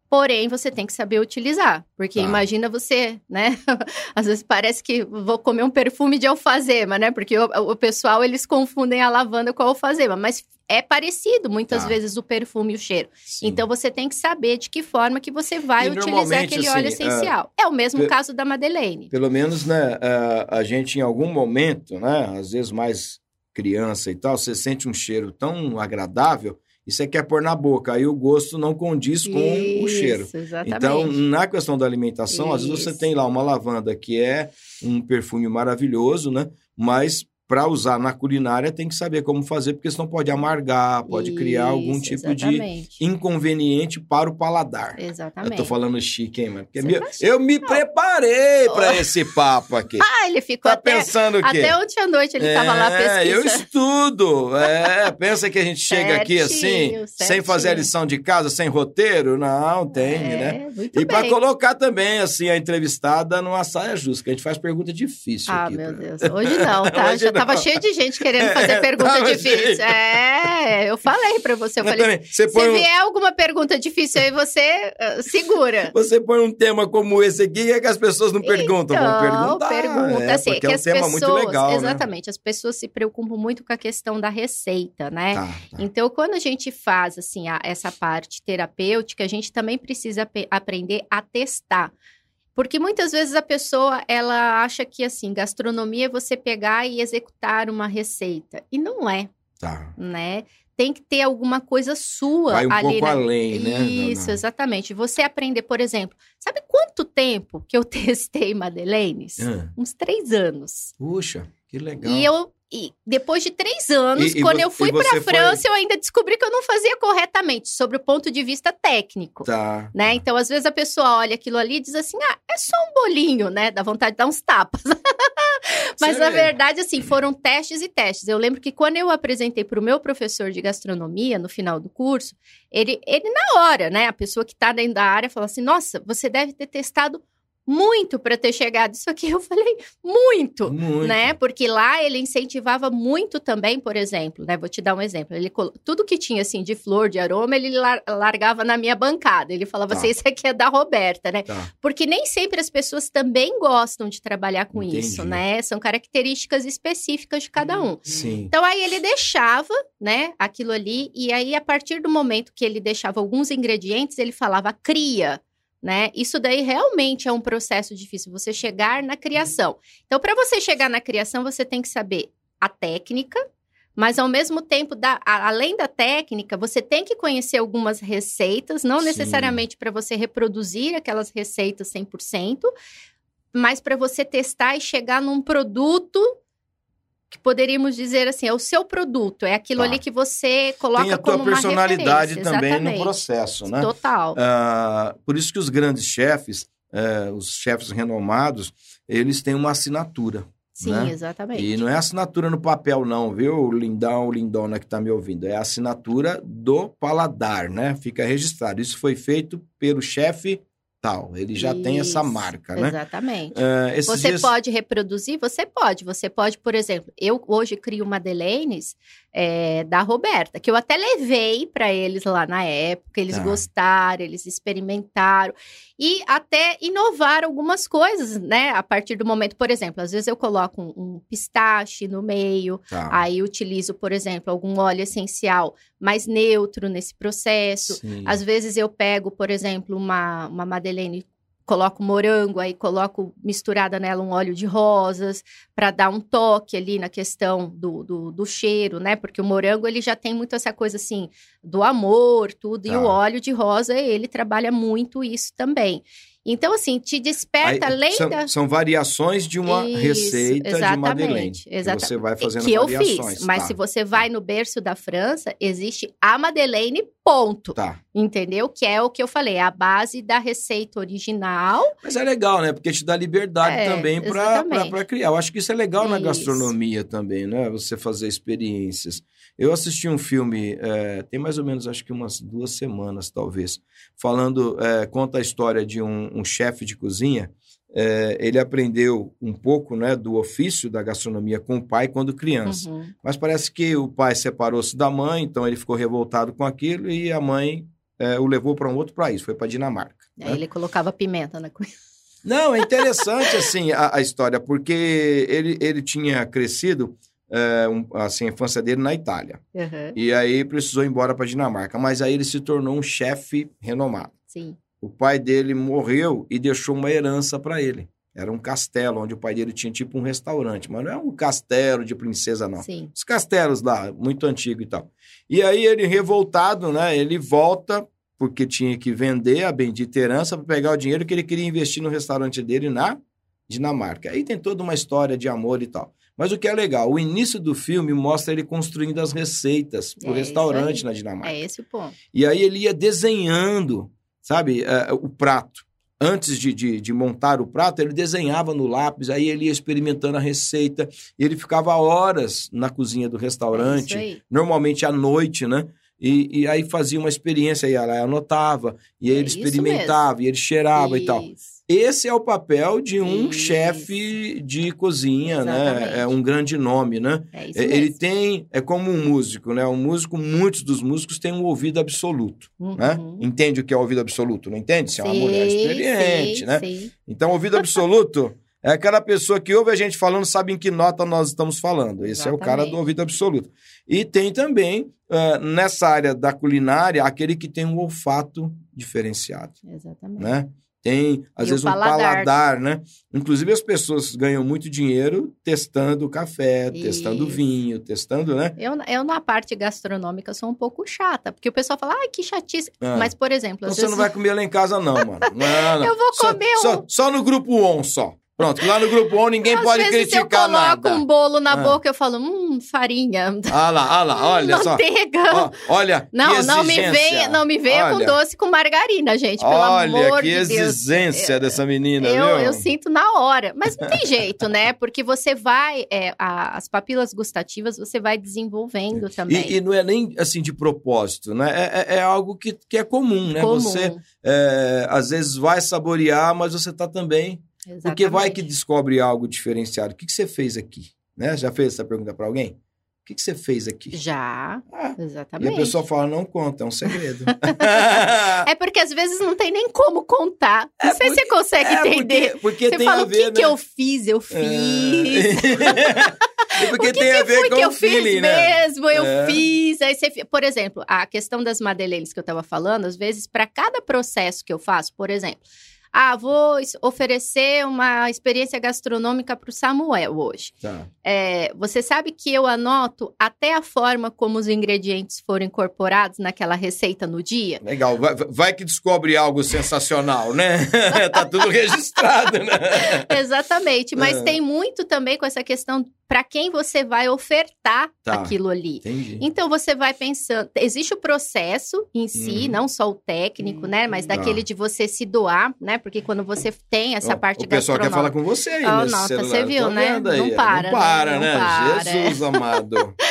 Porém, você tem que saber utilizar. Porque
Tá.
imagina você, né? Às vezes parece que vou comer um perfume de alfazema, né? Porque o, o pessoal, eles confundem a lavanda com a alfazema. Mas é parecido, muitas
Tá.
vezes, o perfume e o cheiro.
Sim.
Então, você tem que saber de que forma que você vai
E
utilizar aquele
assim,
óleo essencial. é o mesmo caso da Madeleine.
Pelo menos, né, a, a gente em algum momento, né, às vezes mais criança e tal, você sente um cheiro tão agradável e você quer pôr na boca, aí o gosto não condiz com o cheiro.
Isso, exatamente.
Então, na questão da alimentação, às vezes você
Isso.
tem lá uma lavanda que é um perfume maravilhoso, né? Mas para usar na culinária tem que saber como fazer, porque senão pode amargar, pode criar algum
Isso,
tipo de
exatamente.
inconveniente para o paladar.
Exatamente.
Eu tô falando chique, hein, mano?
Tá chique.
eu me preparei para esse papo aqui.
Ah, ele ficou
Tá
até,
pensando o quê?
até ontem à noite, ele tava lá
É, eu
pesquisando.
estudo. É, pensa que a gente chega aqui assim,
Certinho,
sem fazer a
certinho.
lição de casa, sem roteiro? Não, tem, né?
É, muito
E para colocar também, assim, a entrevistada numa saia justa, que a gente faz pergunta difícil
Ah,
aqui.
meu
pra-
Deus. Hoje não, tá?
Hoje
Já tava cheio de gente querendo fazer
É,
pergunta difícil.
cheio.
É, eu falei pra você. Eu
Mas
falei,
também, você,
se
põe um,
vier alguma pergunta difícil aí, você ah, segura.
você põe um tema como esse aqui, é que as pessoas não perguntam. Vão
Então,
perguntar.
pergunta,
é,
assim,
porque
que
é um
as
tema
pessoas,
muito legal, né?
exatamente, as pessoas se preocupam muito com a questão da receita, né?
Tá, tá.
Então, quando a gente faz assim a- essa parte terapêutica, a gente também precisa aprender a testar. Porque muitas vezes a pessoa ela acha que assim, gastronomia é você pegar e executar uma receita. E não é,
tá.
né? Tem que ter alguma coisa sua
Vai um
ali
pouco
na-
além, né?
Isso,
Não, não.
exatamente. Você aprender, por exemplo, sabe quanto tempo que eu testei Madeleines?
Ah,
Uns três anos.
puxa, que legal.
E eu, e depois de três anos,
E- e
quando eu fui para
foi-
França, eu ainda descobri que eu não fazia corretamente, sobre o ponto de vista técnico.
Tá.
Né? Então, às vezes a pessoa olha aquilo ali e diz assim: ah, é só um bolinho, né? Dá vontade de dar uns tapas. Mas, na verdade, assim, foram testes e testes. Eu lembro que quando eu apresentei para o meu professor de gastronomia, no final do curso, ele, ele na hora, né? A pessoa que está dentro da área falou assim: nossa, você deve ter testado muito para ter chegado isso aqui. Eu falei: muito
Muito.
né? Porque lá ele incentivava muito também, por exemplo, né? Vou te dar um exemplo. Ele tudo que tinha assim de flor, de aroma, ele lar- largava na minha bancada. Ele falava
Tá.
assim: "Isso aqui é da Roberta", né?
Tá.
Porque nem sempre as pessoas também gostam de trabalhar com
Entendi.
isso, né? São características específicas de cada um.
Sim.
Então aí ele deixava, né, aquilo ali e aí a partir do momento que ele deixava alguns ingredientes, ele falava cria, né? Isso daí realmente é um processo difícil você chegar na criação. Então para você chegar na criação, você tem que saber a técnica, mas ao mesmo tempo, da, a- além da técnica, você tem que conhecer algumas receitas, não
Sim.
necessariamente para você reproduzir aquelas receitas 100%, mas para você testar e chegar num produto que poderíamos dizer assim, é o seu produto, é aquilo
Tá.
ali que você coloca
Tem a tua personalidade também no processo, né?
Total.
Ah, por isso que os grandes chefes, é, os chefes renomados, eles têm uma assinatura.
Sim,
né?
exatamente.
E não é assinatura no papel, não, viu, lindão, lindona que está me ouvindo. É a assinatura do paladar, né? Fica registrado. Isso foi feito pelo chefe tal. Ele já tem essa
Isso,
marca, né?
Exatamente.
Esses
Você
dias-
pode reproduzir? Você pode. Você pode, por exemplo, eu hoje crio Madeleines é, da Roberta, que eu até levei para eles lá na época, eles
Tá.
gostaram, eles experimentaram e até inovar algumas coisas, né? A partir do momento, por exemplo, às vezes eu coloco um, um pistache no meio,
Tá.
aí utilizo, por exemplo, algum óleo essencial mais neutro nesse processo.
Sim.
Às vezes eu pego, por exemplo, uma, uma Madeleine, coloco morango, aí coloco misturada nela um óleo de rosas, para dar um toque ali na questão do, do, do cheiro, né? Porque o morango, ele já tem muito essa coisa assim, do amor, tudo, e
Tá.
o óleo de rosa, ele trabalha muito isso também. Então, assim, te desperta
Aí,
além
são,
da...
são variações de uma
Isso,
receita de
exatamente,
Madeleine.
Exatamente.
você vai fazendo
que eu fiz, mas
tá.
se você vai no berço da França, existe a Madeleine, ponto.
Tá.
Entendeu? Que é o que eu falei, a base da receita original.
Mas é legal, né? Porque te dá liberdade
É,
também para criar. Eu acho que isso é legal na
Isso.
gastronomia também, né? Você fazer experiências. Eu assisti um filme, é, tem mais ou menos, acho que umas duas semanas, talvez, falando, é, conta a história de um, um chefe de cozinha. É, ele aprendeu um pouco né, do ofício da gastronomia com o pai quando criança.
Uhum.
Mas parece que o pai separou-se da mãe, então ele ficou revoltado com aquilo e a mãe o levou para um outro país, foi para Dinamarca.
Aí
né?
ele colocava pimenta na coisa.
Não, é interessante assim a, a história, porque ele, ele tinha crescido é, um, assim, a infância dele na Itália.
Uhum.
E aí precisou ir embora para Dinamarca. Mas aí ele se tornou um chefe renomado.
Sim.
O pai dele morreu e deixou uma herança para ele. Era um castelo onde o pai dele tinha tipo um restaurante, mas não é um castelo de princesa, não.
Sim.
Os castelos lá, muito antigo e tal. E aí ele, revoltado, né? Ele volta porque tinha que vender a bendita herança para pegar o dinheiro que ele queria investir no restaurante dele na Dinamarca. Aí tem toda uma história de amor e tal. Mas o que é legal, o início do filme mostra ele construindo as receitas pro
É isso
restaurante na Dinamarca.
É esse o ponto.
E aí ele ia desenhando, sabe, eh, o prato. Antes de, de, de montar o prato, ele desenhava no lápis, aí ele ia experimentando a receita. E ele ficava horas na cozinha do
É
restaurante,
isso aí.
normalmente à noite, né? E, e aí fazia uma experiência, e ela anotava, e aí
É
ele
isso
experimentava, e ele cheirava e tal. Esse é o papel de um
Isso.
chefe de cozinha, né?
Exatamente.
É um grande nome, né?
É isso
É, Ele
mesmo.
tem, é como um músico, né? Um músico, muitos dos músicos têm um ouvido absoluto, né?
Uhum.
Entende o que é ouvido absoluto, não entende? Se é uma mulher experiente,
sim,
né?
sim.
Então, ouvido absoluto é aquela pessoa que ouve a gente falando, sabe em que nota nós estamos falando. Esse é o cara do
Exatamente.
ouvido absoluto. E tem também, ah, nessa área da culinária, aquele que tem um olfato diferenciado,
Exatamente.
né? Tem, às
E
vezes, um
paladar.
paladar, né? Inclusive, as pessoas ganham muito dinheiro testando café, testando
Isso.
vinho, testando, né?
Eu, eu, na parte gastronômica, sou um pouco chata, porque o pessoal fala, ai, que chatice.
Ah.
Mas, por exemplo,
Então você
vezes...
não vai comer lá em casa, não, mano. Não, não.
Eu vou
Só-
comer
só,
um-
só no grupo ON, só. Pronto, lá no grupo ON ninguém
Às
pode
vezes eu
criticar
coloco
nada.
um bolo na
Ah.
boca, eu falo, hum, farinha.
Ah lá, ah lá, olha só.
Manteiga.
Ó, olha,
não,
que
não me venha, não me venha com
Olha.
doce com margarina, gente, pelo
Olha,
amor
que
de Deus.
exigência dessa menina,
Eu,
viu?
eu sinto na hora, mas não tem jeito, né? Porque você vai, é, a- as papilas gustativas, você vai desenvolvendo também.
E, e não é nem assim de propósito, né? É, é- é algo que, que é comum, né?
Comum.
Você é, às vezes vai saborear, mas você tá também. Porque vai que
Exatamente.
descobre algo diferenciado. O que, que você fez aqui? Né? Já fez essa pergunta para alguém? O que, que você fez aqui?
Já,
Ah, e
exatamente.
a pessoa fala, não conta, é um segredo.
É porque às vezes não tem nem como contar. Não
É
sei se você consegue
É,
entender.
Porque, porque
Você
tem
fala
a
o
ver,
que,
né?
que eu fiz, eu fiz.
É. Porque
o que,
tem a
que
ver
foi
com
que
o
eu
feeling,
fiz
né?
mesmo? Eu
É.
fiz. Aí você, por exemplo, a questão das madeleines que eu estava falando, às vezes, para cada processo que eu faço, por exemplo, ah, vou oferecer uma experiência gastronômica para o Samuel hoje.
Tá.
É, você sabe que eu anoto até a forma como os ingredientes foram incorporados naquela receita no dia?
Legal, vai, vai que descobre algo sensacional, né? tá tudo registrado, né?
Exatamente, mas
É.
tem muito também com essa questão para quem você vai ofertar
Tá.
aquilo ali.
Entendi.
Então você vai pensando, existe o processo em si,
Uhum.
não só o técnico, né, mas
Tá.
daquele de você se doar, né? Porque quando você tem essa parte
O pessoal quer falar com você aí,
Oh, nota,
celular.
você viu, né?
aí.
Não para,
Não para,
né?
né?
Não para.
Jesus amado.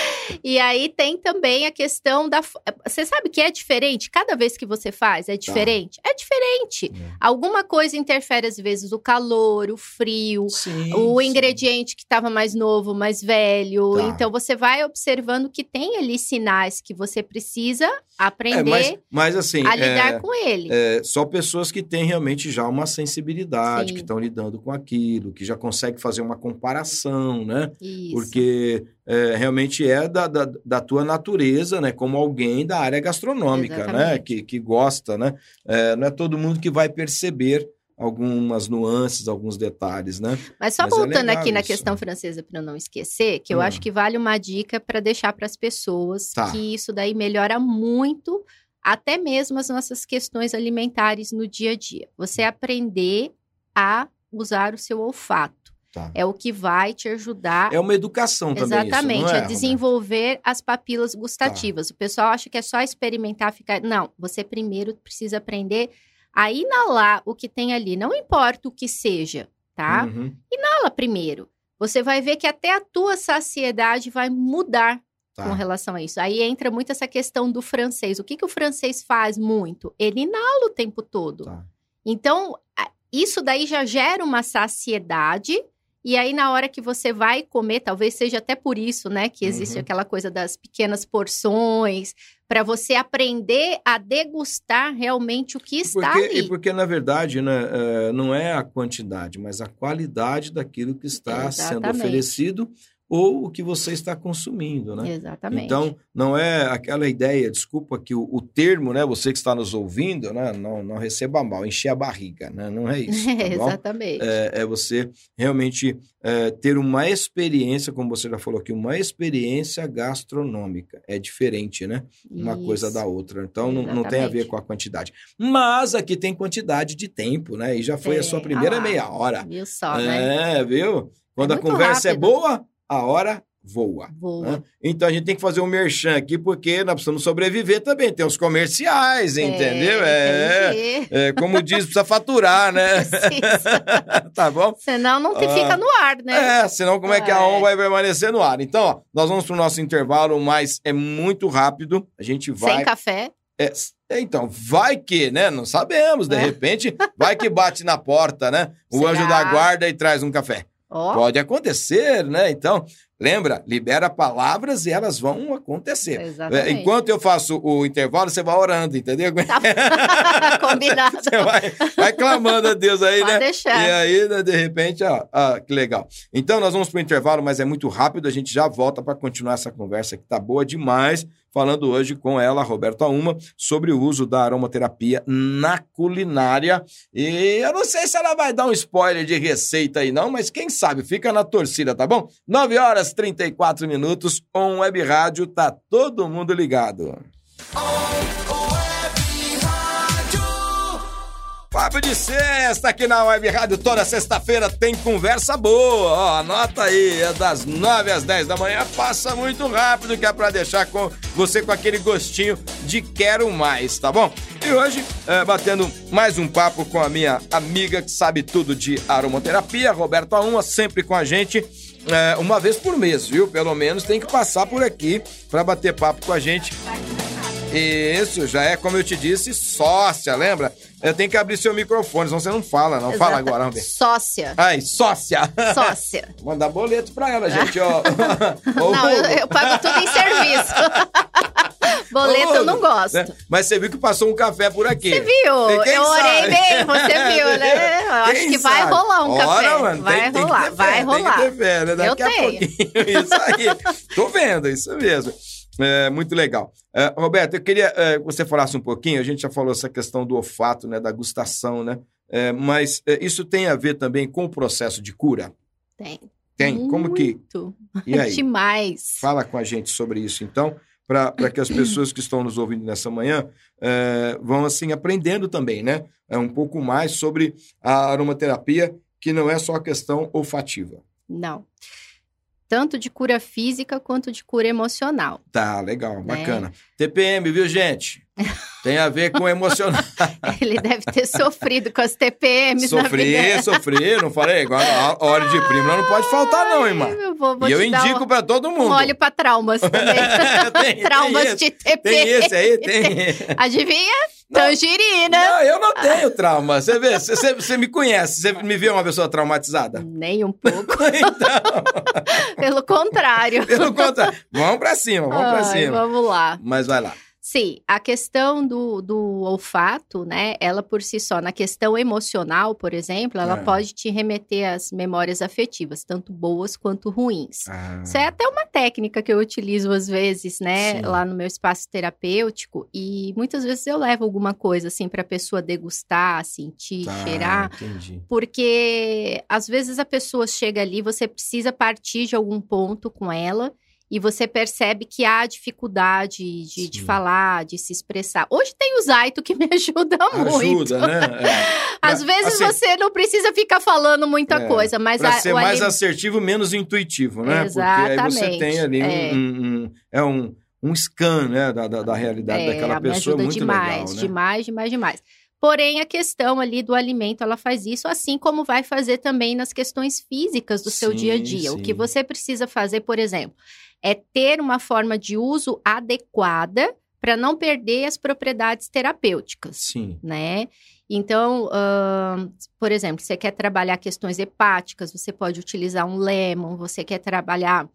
E aí tem também a questão da. Você sabe que é diferente? Cada vez que você faz, é diferente? É diferente.
É.
Alguma coisa interfere, às vezes, o calor, o frio,
Sim,
o
sim.
ingrediente que estava mais novo, mais velho.
Tá.
Então você vai observando que tem ali sinais que você precisa
É,
aprender
mas, mas assim,
a lidar
é,
com ele.
é, só pessoas que têm realmente já uma sensibilidade,
Sim.
que estão lidando com aquilo, que já conseguem fazer uma comparação, né?
Isso.
Porque é, realmente é da, da, da tua natureza, né? Como alguém da área gastronômica, né?
Exatamente.
Que, que gosta, né? É, não é todo mundo que vai perceber algumas nuances, alguns detalhes, né?
Mas só
Mas é
voltando
legal
aqui na
isso.
questão francesa para eu não esquecer, que eu
Hum.
acho que vale uma dica para deixar para as pessoas
Tá.
que isso daí melhora muito até mesmo as nossas questões alimentares no dia a dia. Você aprender a usar o seu olfato.
Tá.
É o que vai te ajudar
É uma educação também
Exatamente,
isso, é,
a desenvolver as papilas gustativas. O pessoal acha que é só experimentar, ficar. Não, você primeiro precisa aprender a inalar o que tem ali. Não importa o que seja, tá?
Uhum,
Inala primeiro. Você vai ver que até a tua saciedade vai mudar
tá.
com relação a isso. Aí entra muito essa questão do francês. O que, que o francês faz muito? Ele inala o tempo todo.
Tá.
Então, isso daí já gera uma saciedade. E aí, na hora que você vai comer, talvez seja até por isso, né, que existe
Uhum.
aquela coisa das pequenas porções, para você aprender a degustar realmente o que está
Porque,
ali.
e porque, na verdade, né, é, não é a quantidade, mas a qualidade daquilo que está sendo
Exatamente.
oferecido ou o que você está consumindo, né?
Exatamente.
Então, não é aquela ideia, desculpa que o, o termo, né, você que está nos ouvindo, né, não, não receba mal, encher a barriga, né? Não é isso, tá bom?
Exatamente.
É, é você realmente é, ter uma experiência, como você já falou aqui, uma experiência gastronômica. É diferente, né? Uma coisa
Isso.
da outra. Então, não, não tem a ver com a quantidade. Mas aqui tem quantidade de tempo, né? E já foi a sua primeira
Ah
meia hora.
Viu só, né?
É, viu? Quando a
muito
conversa é
rápido.
boa, a hora voa.
Boa.
né? Então a gente tem que fazer um merchan aqui, porque nós precisamos sobreviver também. Tem os comerciais, entendeu? É, é, como diz, precisa faturar, né? Tá bom?
Senão não te
Ah.
fica no ar, né?
É, senão como é que a
É.
ONU vai permanecer no ar? Então, ó, nós vamos pro nosso intervalo, mas é muito rápido. A gente vai.
Sem café.
É, s- então, vai que, né? Não sabemos, de
É.
repente, vai que bate na porta, né? O
Será?
anjo da guarda e traz um café.
Ó,
Pode acontecer, né? Então, lembra, libera palavras e elas vão acontecer. É,
exatamente.
Enquanto eu faço o intervalo, você vai orando, entendeu?
Tá combinado.
Você vai, vai clamando a Deus aí,
Pode
né?
deixar.
E aí, né, de repente, ó, ah, que legal. Então, nós vamos para o intervalo, mas é muito rápido. A gente já volta para continuar essa conversa que tá boa demais. Falando hoje com ela, Roberta Uma, sobre o uso da aromaterapia na culinária. E eu não sei se ela vai dar um spoiler de receita aí, não, mas quem sabe, fica na torcida, tá bom? 9 horas 34 minutos, on web rádio, tá todo mundo ligado. Fábio de Sexta aqui na Web Rádio. Toda sexta-feira tem conversa boa. Ó, anota aí, é das 9 às 10 da manhã. Passa muito rápido, que é pra deixar com você com aquele gostinho de quero mais, tá bom? E hoje, é, batendo mais um papo com a minha amiga que sabe tudo de aromaterapia, Roberta Uma, sempre com a gente. É, uma vez por mês, viu? Pelo menos tem que passar por aqui pra bater papo com a gente. Isso, já é, como eu te disse, sócia, lembra? Eu tenho que abrir seu microfone, senão você não fala, não. Fala
Exata-
agora, vamos ver.
Sócia.
Ai, sócia!
Sócia.
Mandar boleto pra ela, gente, ó. Ô,
Não, eu, eu pago tudo em serviço. Boleto eu não gosto.
né? Mas você viu que passou um café por aqui.
Você viu? Eu orei
sabe?
bem, você viu, né? Eu acho que vai
sabe?
rolar um
Ora,
café.
mano,
vai
tem, tem
rolar,
ter fé,
vai
Tem
rolar.
que ter fé, né? Daqui
Eu
a
tenho.
pouquinho. Isso aí. Tô vendo, isso mesmo. É, muito legal. É, Roberto, eu queria é, que você falasse um pouquinho, a gente já falou essa questão do olfato, né, da gustação, né? É, mas é, isso tem a ver também com o processo de cura?
Tem.
Tem? Como que?
Muito.
E aí?
Demais.
Fala com a gente sobre isso, então, para que as pessoas que estão nos ouvindo nessa manhã é, vão, assim, aprendendo também, né? É, um pouco mais sobre a aromaterapia, que não é só a questão olfativa.
Não. Tanto de cura física quanto de cura emocional.
Tá, legal,
Né?
bacana. TPM, viu, gente? Tem a ver com emocional.
Ele deve ter sofrido com as TPMs na
sofri,
vida.
sofri, não falei? Agora, a óleo de prima não pode faltar, não, irmã.
Eu vou, vou
E eu indico
um,
pra todo
um
mundo.
óleo para traumas também.
Tem- tem
traumas
esse,
de TPM.
Tem esse aí, tem.
Adivinha?
Não.
Tangerina.
Não, eu não tenho trauma. Você vê, você, você- me conhece, você me viu uma pessoa traumatizada?
Nem um pouco.
Então,
Pelo contrário.
pelo contrário. Vamos pra cima, vamos pra
Ai,
cima.
Vamos lá.
Mas vai lá.
Sim, a questão do, do olfato, né? Ela por si só, na questão emocional, por exemplo, ela
É.
pode te remeter às memórias afetivas, tanto boas quanto ruins.
Ah,
Isso é até uma técnica que eu utilizo às vezes, né,
Sim.
lá no meu espaço terapêutico, e muitas vezes eu levo alguma coisa assim para a pessoa degustar, sentir,
tá,
cheirar,
Entendi.
porque às vezes a pessoa chega ali, você precisa partir de algum ponto com ela. E você percebe que há dificuldade de, de falar, de se expressar. Hoje tem o Zaito que me ajuda muito.
Ajuda, né? É.
Às
Pra-
vezes
assim,
você não precisa ficar falando muita
É,
coisa, mas
Pra
a,
ser mais assertivo, menos intuitivo, né? Porque aí você
Exatamente,
tem ali um,
é.
um- um- é um, um scan, né? Da, da, da realidade daquela
É, me
pessoa. muito
demais,
legal, né?
demais, demais, demais. Porém, a questão ali do alimento, ela faz isso, assim como vai fazer também nas questões físicas do seu
Sim,
dia a dia. O que
sim.
você precisa fazer, por exemplo, é ter uma forma de uso adequada para não perder as propriedades terapêuticas
Sim.
né? Então, ahn, por exemplo, você quer trabalhar questões hepáticas, você pode utilizar um lemon, você quer trabalhar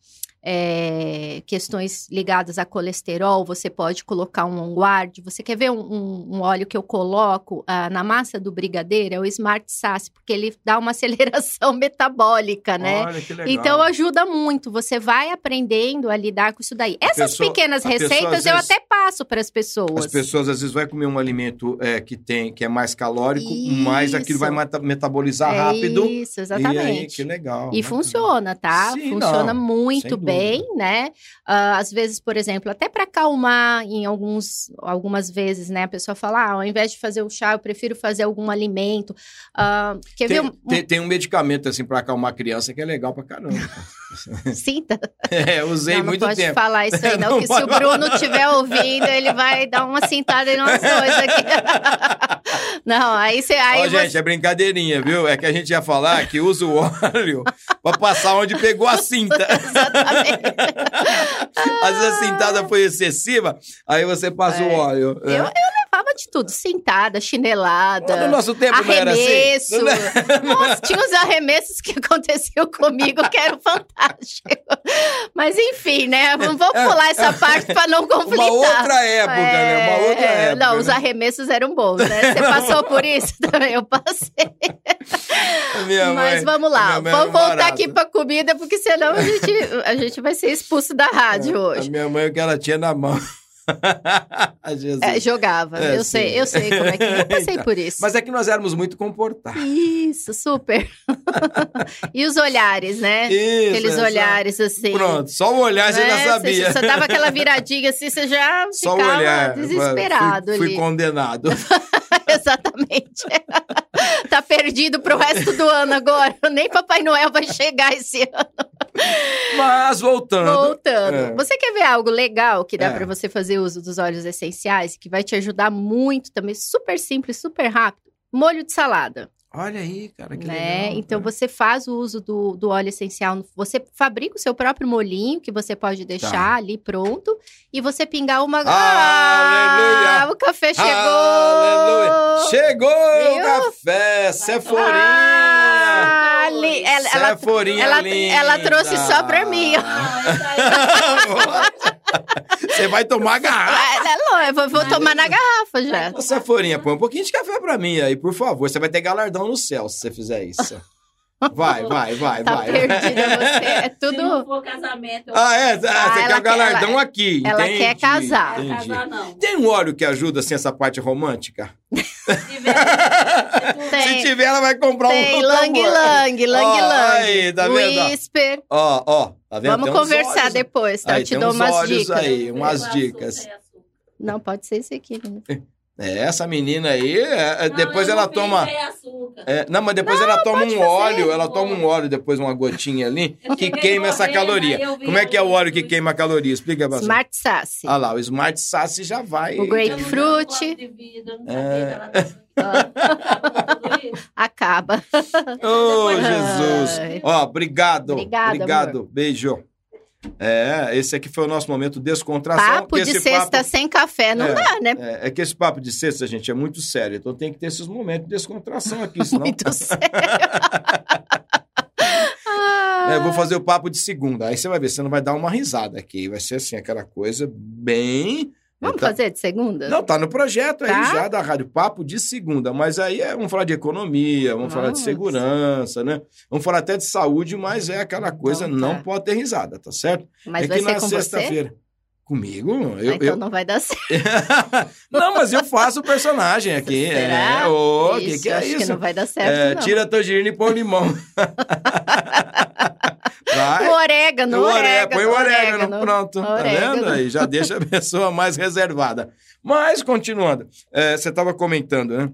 é, questões ligadas a colesterol, você pode colocar um onguard. Você quer ver um, um- um óleo que eu coloco ah, na massa do brigadeiro? É o Smart Sass, porque ele dá uma aceleração metabólica, né?
Olha que legal.
Então ajuda muito, você vai aprendendo a lidar com isso daí. Essas
pessoa-
pequenas
pessoa,
receitas
às
eu
vezes-
até passo para as pessoas.
As pessoas às vezes vai comer um alimento é, que tem que é mais calórico, mas aquilo
Isso.
vai meta- metabolizar
É
rápido.
Isso,
E aí,
exatamente.
que legal.
E
bacana.
funciona, tá?
Sim,
funciona
não,
muito bem,
dúvida.
né? Ah, às vezes, por exemplo, até para acalmar, em alguns, algumas vezes, né? A pessoa fala, ah, ao invés de fazer o chá, eu prefiro fazer algum alimento. Ah, quer ver?
Tem,
Um,
tem, tem um medicamento assim pra acalmar a criança que é legal pra caramba.
Cinta?
É, usei
não, não
muito
pode
tempo.
falar isso aí, não,
Não
que se o Bruno estiver ouvindo, ele vai dar uma cintada em nós dois aqui. não, aí você. Aí
Ó,
você...
gente, é brincadeirinha, viu? É que a gente ia falar que usa o óleo pra passar onde pegou a cinta.
Exatamente.
Às vezes a cintada foi excessiva, aí você passa o
É.
óleo.
Eu, eu levava de tudo, sentada, chinelada.
No nosso tempo não era
Arremesso.
assim. Não era-
Nossa, tinha uns arremessos que aconteceu comigo que eram fantásticos. Mas enfim, né? Vamos vamos pular essa parte para não conflitar.
Uma outra época, né? Uma outra
É,
época.
Não, os
né?
arremessos eram bons, né? Você passou por isso também, eu passei.
Minha
Mas
mãe-
vamos lá, vamos voltar
barata.
aqui pra comida, porque senão a gente, a gente vai ser expulso da rádio
A
hoje.
minha mãe, o que ela tinha na mão.
É, jogava,
É,
eu
sim.
sei, eu sei como é que é. Eu passei
Então,
por isso.
Mas é que nós éramos muito comportados.
Isso, super. e os olhares, né?
Isso,
Aqueles
é, só-
olhares assim.
Pronto, só o olhar você
né?
já sabia.
Você só dava aquela viradinha assim, você já
Só
ficava
olhar.
desesperado
fui, fui
ali.
condenado.
Exatamente. tá perdido pro resto do ano agora. Nem Papai Noel vai chegar esse ano.
Mas voltando.
Voltando.
É.
Você quer ver algo legal que dá
É.
pra você fazer uso dos óleos essenciais, que vai te ajudar muito também, super simples, super rápido? Molho de salada.
Olha aí, cara, que
né?
legal.
Então você faz o uso do, do óleo essencial, você fabrica o seu próprio molinho que você pode deixar
Tá.
ali pronto e você pingar uma.
Aleluia!
Ah, o café chegou!
Aleluia! Chegou o
Viu?
café, Seforinha!
Ah, li- ela, ela,
Seforinha
ela-
linda!
ela trouxe só pra mim.
Você vai tomar garrafa.
Ah, é lógico, eu vou, vou tomar na garrafa já.
Ô, Seforinha, põe um pouquinho de café pra mim aí, por favor. Você vai ter galardão no céu se você fizer isso. Vai, vai, vai,
Tá
vai.
perdida você. É
Se
tudo.
não for casamento, eu
Ah, é? Ah,
Ah,
você
ela
quer o galardão
ela-
aqui.
ela
entendi,
quer casar.
Entendi.
casar, não.
Tem um óleo que ajuda, assim, essa parte romântica?
Se tiver,
Tem,
Se tiver, ela vai comprar
tem
um
lang lang, lang lang.
aí, tá vendo?
Whisper.
Ó, ó, tá vendo?
Vamos conversar
olhos-
depois, tá?
Aí,
eu te dou umas dicas.
aí, umas dicas.
Não, pode ser esse aqui. né?
É, essa menina aí, é, é,
Não,
depois ela
não
toma. é, não, mas depois ela toma um
pode
óleo,
fazer.
ela toma um óleo, depois uma gotinha ali,
Eu
que queima essa caloria. Como é que é o óleo que queima a caloria? Explica pra você.
Smart Sassy.
Ah lá, o Smart Sassy já vai.
O
não
Grapefruit.
não
É.
Acaba.
Ô,
Ai.
Jesus. Ó, obrigado.
Obrigada,
Obrigado. Beijo. É, esse aqui foi o nosso momento descontração.
Papo de sexta
papo-
sem café não
É.
dá, né?
É, é que esse papo de sexta, gente, é muito sério. Então tem que ter esses momentos de descontração aqui, senão...
Muito sério.
É, eu vou fazer o papo de segunda. Aí você vai ver, você não vai dar uma risada aqui. Vai ser assim, aquela coisa bem...
Vamos
Tá-
fazer de segunda?
Não, tá no projeto aí
Tá?
já da Rádio Papo de segunda. Mas aí é, vamos falar de economia, vamos falar de segurança, né? Vamos falar até de saúde, mas é aquela coisa,
Então tá.
não pode ter risada, tá certo?
Mas
é
vai
que
ser
na
com
sexta-feira. Comigo?
Ah,
Eu,
então
eu-
não vai dar certo.
não, mas eu faço o personagem aqui.
Será?
É, ô, que
Isso,
que é
acho que
isso?
não vai dar certo,
É,
não.
tira a tangerina e põe limão. Vai.
O orégano,
O orégano,
orégano.
põe o orégano, pronto. Tá
Orégano.
vendo? Aí já deixa a pessoa mais reservada. Mas, continuando, é, você estava comentando, né?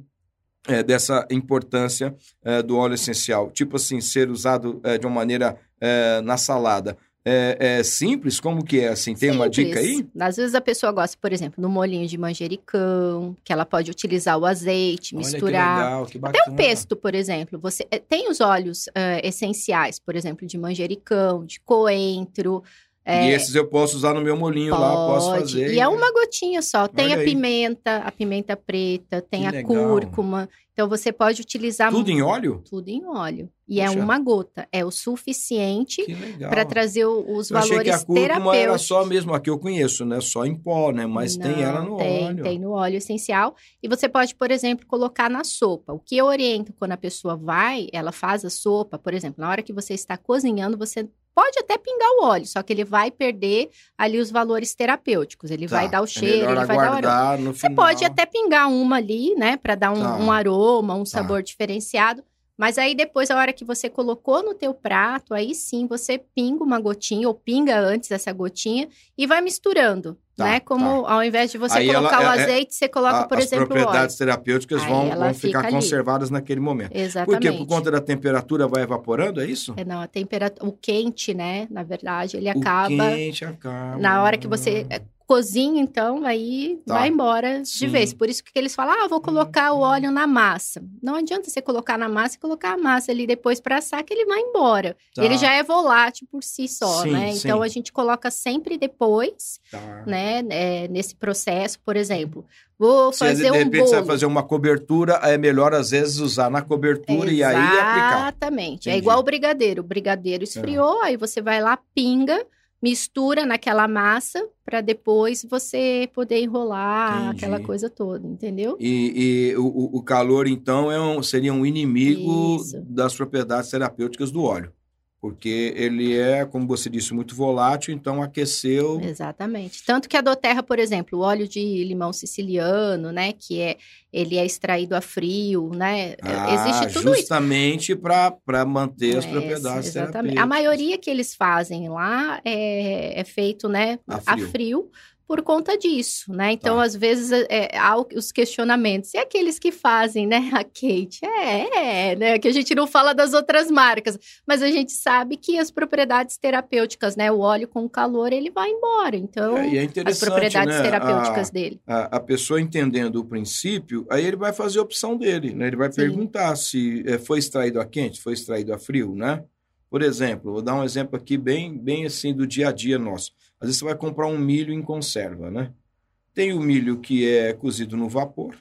é, dessa importância é, do óleo essencial. Tipo assim, ser usado é, de uma maneira é, na salada. É, é simples? Como que é assim? Tem uma dica aí?
Simples. Às vezes a pessoa gosta, por exemplo, no molinho de manjericão, que ela pode utilizar o azeite,
Olha que
misturar.
legal, que
Até
bacana.
o pesto, por exemplo. Você eh, tem os óleos eh, essenciais, por exemplo, de manjericão, de coentro.
E esses eu posso usar no meu molinho lá, eu posso
Pode.
fazer.
E é uma gotinha só. Tem
Olha
a
aí.
pimenta, a pimenta preta, tem
Que
a
legal.
cúrcuma. Então você pode utilizar
Tudo em óleo?
tudo em óleo. E é uma gota. É o suficiente para trazer os
Eu achei que
valores
a cúrcuma era só mesmo a que eu conheço, né? Só em pó, né? Mas tem
Não,
ela no
tem,
óleo.
Tem no óleo essencial. E você pode, por exemplo, colocar na sopa. O que eu oriento quando a pessoa vai, ela faz a sopa, por exemplo, na hora que você está cozinhando, você pode até pingar o óleo, só que ele vai perder ali os valores terapêuticos. Ele
Tá,
vai dar o
é
cheiro,
melhor
ele vai dar o aroma. Você
final.
pode até pingar uma ali, né, para dar um,
Tá.
um aroma, um sabor diferenciado. Mas aí depois, a hora que você colocou no teu prato, aí sim você pinga uma gotinha, ou pinga antes essa gotinha, e vai misturando,
Tá,
né? Como ao invés de você
Aí
colocar
ela-
o
é- é-
azeite, você coloca,
A-
por
As
exemplo, o óleo.
propriedades terapêuticas
Aí
vão, vão ficar
fica ali.
conservadas naquele momento.
Exatamente.
quê? Por conta da temperatura vai evaporando, é isso?
É, não, a temperatura, o quente, né? Na verdade, ele
O
acaba
quente acaba.
na hora que você é, cozinha, então aí
Tá.
vai embora
Sim.
de vez. Por isso que eles falam: "Ah, vou colocar o óleo na massa". Não adianta você colocar na massa e colocar a massa ali depois para assar que ele vai embora.
Tá.
Ele já é volátil por si só,
Sim,
né?
sim.
Então a gente coloca sempre depois,
Tá.
né, é, nesse processo, por exemplo, vou
Se
fazer
de
um
repente
bolo.
você vai fazer uma cobertura, é melhor às vezes usar na cobertura e aí aplicar.
Exatamente. É igual o brigadeiro. O brigadeiro esfriou, aí você vai lá, pinga, mistura naquela massa para depois você poder enrolar
Entendi.
aquela coisa toda, entendeu?
E, e o, o- calor, então, é um, seria um inimigo
Isso.
das propriedades terapêuticas do óleo. Porque ele é, como você disse, muito volátil, então aqueceu.
Exatamente. Tanto que a doterra, por exemplo, o óleo de limão siciliano, né, que é ele é extraído a frio, né?
Ah,
Existe tudo isso.
justamente para manter as
É,
propriedades
exatamente.
terapêuticas.
A maioria que eles fazem lá é, é feito, né,
A
a
frio.
Por conta disso, né? Então,
Tá.
às vezes, é, há o- os questionamentos. E aqueles que fazem, né, a Kate? É, é, né? Que a gente não fala das outras marcas, mas a gente sabe que as propriedades terapêuticas, né? O óleo com calor, ele vai embora. Então,
É, é
as propriedades
né?
terapêuticas
a,
dele.
a, a pessoa entendendo o princípio, aí ele vai fazer a opção dele, né? Ele vai
Sim.
perguntar se eh, foi extraído a quente, foi extraído a frio, né? Por exemplo, vou dar um exemplo aqui bem, bem assim do dia a dia nosso. Às vezes você vai comprar um milho em conserva, né? Tem o milho que é cozido no vapor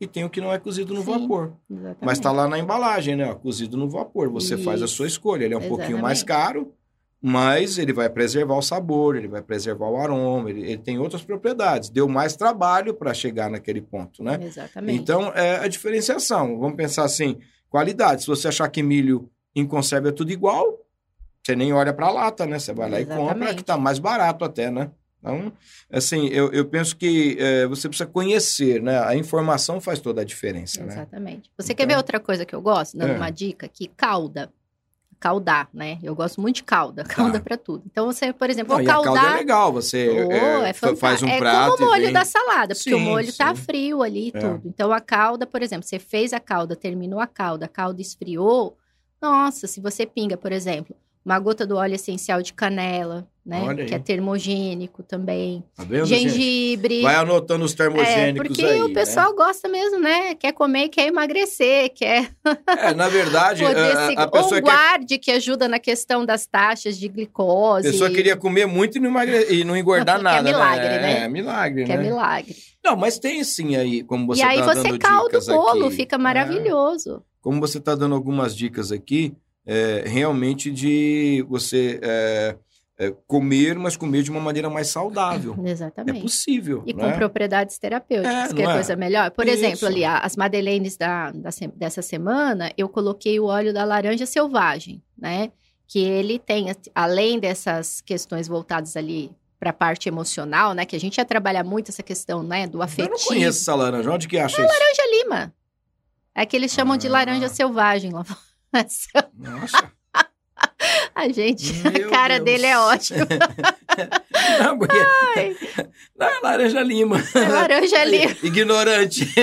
e tem o que não é cozido no
Sim,
vapor.
Exatamente.
Mas está lá na embalagem, né? ó, Cozido no vapor. Você faz a
Isso.
sua escolha. Ele é um pouquinho mais
Exatamente.
caro, mas ele vai preservar o sabor, ele vai preservar o aroma, ele, ele tem outras propriedades. Deu mais trabalho para chegar naquele ponto, né?
Exatamente.
Então, é a diferenciação. Vamos pensar assim, qualidade. Se você achar que milho em conserva é tudo igual, você nem olha para a lata, né? Você vai lá e compra,
Exatamente.
que está mais barato até, né? Então, assim, eu, eu penso que é, você precisa conhecer, né? A informação faz toda a diferença, né?
Exatamente. Você
Então-
quer ver outra coisa que eu gosto? Dando
É.
uma dica aqui? Calda. caldar, né? Eu gosto muito de calda, calda
Tá.
pra tudo. Então você, por exemplo,
Não, a calda é
caldar.
legal, você
Oh,
é,
é
fa- faz um
é
prato
como o molho
vem-
da salada, porque o
Sim,
molho tá
sim.
frio ali e
É.
tudo. Então a calda, por exemplo, você fez a calda, terminou a calda, a calda esfriou. Nossa, se você pinga, por exemplo, uma gota do óleo essencial de canela, né?
Olha aí.
Que é termogênico também.
Tá vendo, gente?
Gengibre.
Vai anotando os
É,
termogênicos
porque
aí,
o pessoal gosta mesmo, né? Quer comer, quer emagrecer, quer
né? É, na verdade, a,
se...
a pessoa
Ou
quer
guarde, que ajuda na questão das taxas de glicose.
A pessoa queria comer muito e não, emagre... e não engordar
é
nada,
milagre,
né?
né?
É, milagre,
Que é
né?
milagre.
Não, mas tem sim aí, como você
e aí
tá
você
dando
calda o bolo,
aqui.
fica
É.
maravilhoso.
como você está dando algumas dicas aqui, é, realmente de você é, é, comer, mas comer de uma maneira mais saudável. É
Exatamente.
possível,
E com propriedades terapêuticas,
É,
que é
é?
coisa melhor. Por
Isso.
exemplo, ali, as madeleines da, da dessa semana, eu coloquei o óleo da laranja selvagem, né? Que ele tem, além dessas questões voltadas ali para a parte emocional, né? Que a gente ia trabalhar muito essa questão, né? Do
Eu
afetivo.
não conheço essa laranja. Onde que acha isso?
Laranja lima. É que eles chamam de
Ah.
laranja selvagem lá fora.
Nossa.
A gente,
Meu
a cara
Deus.
dele é ótima.
Não, porque...
Ai.
Não, é laranja lima.
É laranja lima.
Ignorante.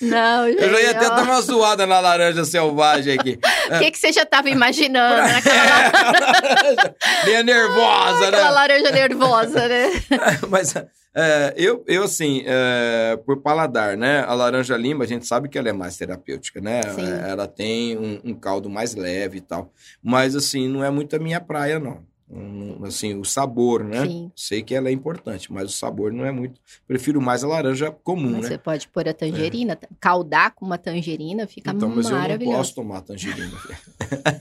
Não, gente.
Eu já ia até dar uma zoada na laranja selvagem aqui.
O que, que você já estava imaginando? né? Aquela,
Meia nervosa,
aquela
né?
laranja nervosa, né?
Mas é, eu, eu, assim, é, por paladar, né? A laranja lima, a gente sabe que ela é mais terapêutica, né?
Sim.
Ela tem um, um caldo mais leve e tal. Mas, assim, não é muito a minha praia, não. Hum, Assim, o sabor, né?
Sim.
Sei que ela é importante, mas o sabor não é muito. Prefiro mais a laranja comum,
Mas
né?
Você pode pôr a tangerina, caldar com uma tangerina, fica
Então, mas eu não
maravilhoso.
posso tomar tangerina.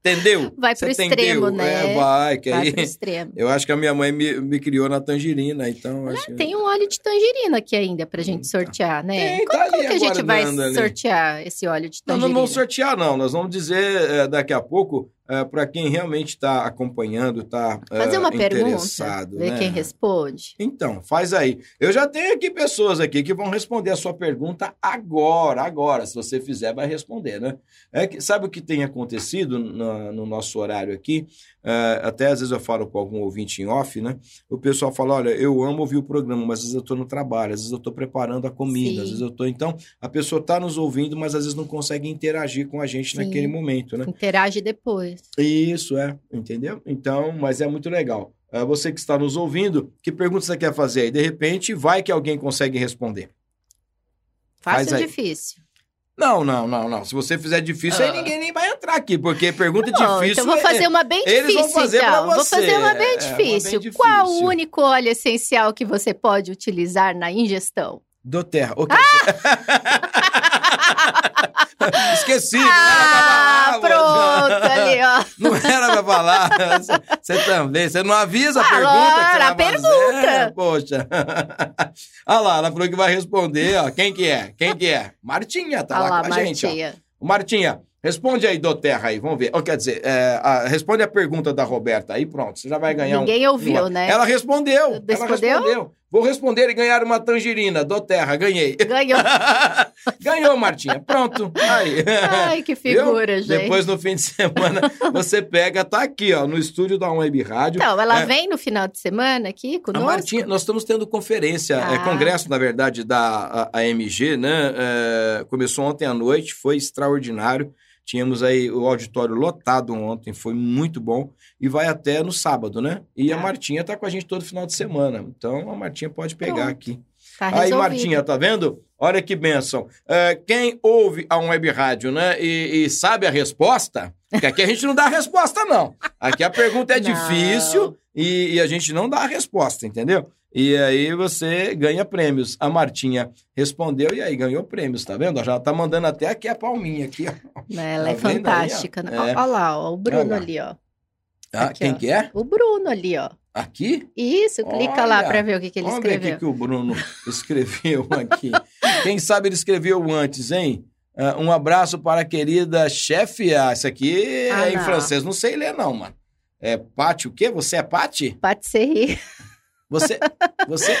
entendeu?
Vai
Você
pro extremo,
entendeu?
né?
É, vai, que
Vai
aí...
pro extremo.
Eu acho que a minha mãe me, me criou na tangerina, então... que-
Tem um óleo de tangerina aqui ainda pra gente sortear, né?
Tem,
como
tá
como que a gente vai
ali.
sortear esse óleo de
Nós
tangerina?
não vamos sortear, não. Nós vamos dizer eh, daqui a pouco para quem realmente está acompanhando, está
Fazer uma pergunta,
interessado.
ver
né?
quem responde.
Então, faz aí. Eu já tenho aqui pessoas aqui que vão responder a sua pergunta agora, agora. Se você fizer, vai responder, né? É que, sabe o que tem acontecido no, no nosso horário aqui? Eh, até às vezes eu falo com algum ouvinte em off, né? O pessoal fala: olha, eu amo ouvir o programa, mas às vezes eu estou no trabalho, às vezes eu estou preparando a comida,
Sim.
às vezes eu estou. Então, a pessoa está nos ouvindo, mas às vezes não consegue interagir com a gente
Sim.
naquele momento, né?
Interage depois.
Isso, é, entendeu? Então, mas é muito legal. Ah, Você que está nos ouvindo, que pergunta você quer fazer aí? De repente, vai que alguém consegue responder. Faz
Fácil ou
aí.
difícil?
Não, não, não, não. Se você fizer difícil, aí
Ah.
ninguém nem vai entrar aqui, porque pergunta
Bom,
difícil.
então vou
é-
fazer uma bem
eles vão
difícil,
fazer
então. Vou
você.
fazer uma bem
É, uma bem
difícil.
difícil.
Qual o único óleo essencial que você pode utilizar na ingestão?
Do terra. Dizer- Esqueci.
Ah,
não pra falar. Não era pra falar. Você- também. Você não avisa a
Ah,
pergunta que você
a pergunta.
fazer? Poxa. Olha lá, ela falou que vai responder. Ó. Quem que é? Quem que é? Martinha, tá
Olha
lá, com a gente. Ó.
Martinha.
Martinha, responde aí do Terra aí, vamos ver. Ou quer dizer, é, a- responde a pergunta da Roberta aí, pronto. Você já vai ganhar um.
Ninguém ouviu,
uma-
né?
Ela respondeu. Ela
Respondeu?
Vou responder e ganhar uma tangerina do Terra. Ganhei.
Ganhou.
Ganhou, Martinha. Pronto. Aí.
Ai, que figura, gente.
Depois, no fim de semana, você pega, tá aqui, ó, no estúdio da Web Rádio.
Então, ela
É.
vem no final de semana aqui
A
conosco?
Martinha, nós estamos tendo conferência, é,
Ah.
congresso, na verdade, da a- AMG, né? É, começou ontem à noite, foi extraordinário. Tínhamos aí o auditório lotado ontem, foi muito bom. E vai até no sábado, né? E a
Tá.
Martinha tá com a gente todo final de semana. Então a Martinha pode pegar
Pronto.
aqui.
Tá
Aí. Martinha, tá vendo? Olha que bênção. É, quem ouve a web rádio, né, e, e sabe a resposta, porque aqui a gente não dá a resposta, não. Aqui a pergunta é
Não.
difícil e, e a gente não dá a resposta, entendeu? E aí você ganha prêmios. A Martinha respondeu e aí ganhou prêmios, tá vendo? Já tá mandando até aqui a palminha aqui, ó.
Né, Ela
Tá
é
vendo aí, ó?
fantástica. né?
É.
Olha lá, ó, o Bruno
lá.
ali, ó.
Ah,
Aqui,
quem
ó.
que é?
O Bruno ali, ó.
Aqui?
Isso, clica lá
Olha.
pra ver o que, que ele
Vamos ver o
escreveu.
que, o Bruno escreveu aqui. Quem sabe ele escreveu antes, hein? Ah, um abraço para a querida chefe. Ah, isso aqui
Ah,
é em francês. Não sei ler, não, mano. É Pati o quê? Você é Pati?
Patisserie.
Você. Você.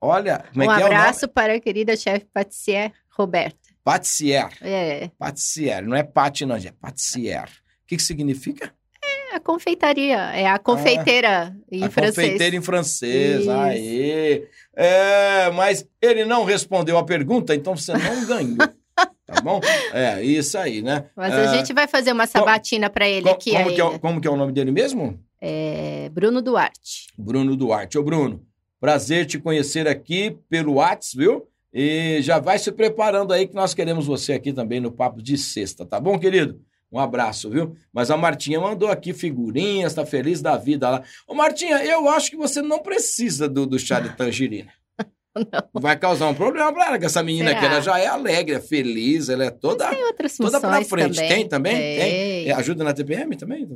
Olha, como é
um
que é o nome?
abraço para a querida chefe patissier Roberta.
Patissier.
É,
Patissier. Não é pati, não. É patissier. O que, que significa?
é a confeitaria, é a confeiteira em
Ah, a
francês.
confeiteira em francês.
Isso.
Aê. É, mas ele não respondeu a pergunta, então você não ganhou. tá bom? É, isso aí, né?
Mas
É,
a gente vai fazer uma sabatina para ele aqui
como, que é, como que é o nome dele mesmo?
É Bruno Duarte.
Bruno Duarte. Ô, Bruno, prazer te conhecer aqui pelo Whats, viu? E já vai se preparando aí que nós queremos você aqui também no Papo de Sexta, tá bom, querido? Um abraço, viu? Mas a Martinha mandou aqui figurinhas, tá feliz da vida lá. Ô, Martinha, eu acho que você não precisa do, do chá de tangerina. Vai causar um problema pra ela, que essa menina aqui, ela já é alegre, é feliz, ela é toda,
Tem outras
toda pra frente.
também.
Tem também? Tem.
Tem.
É, ajuda na TPM também?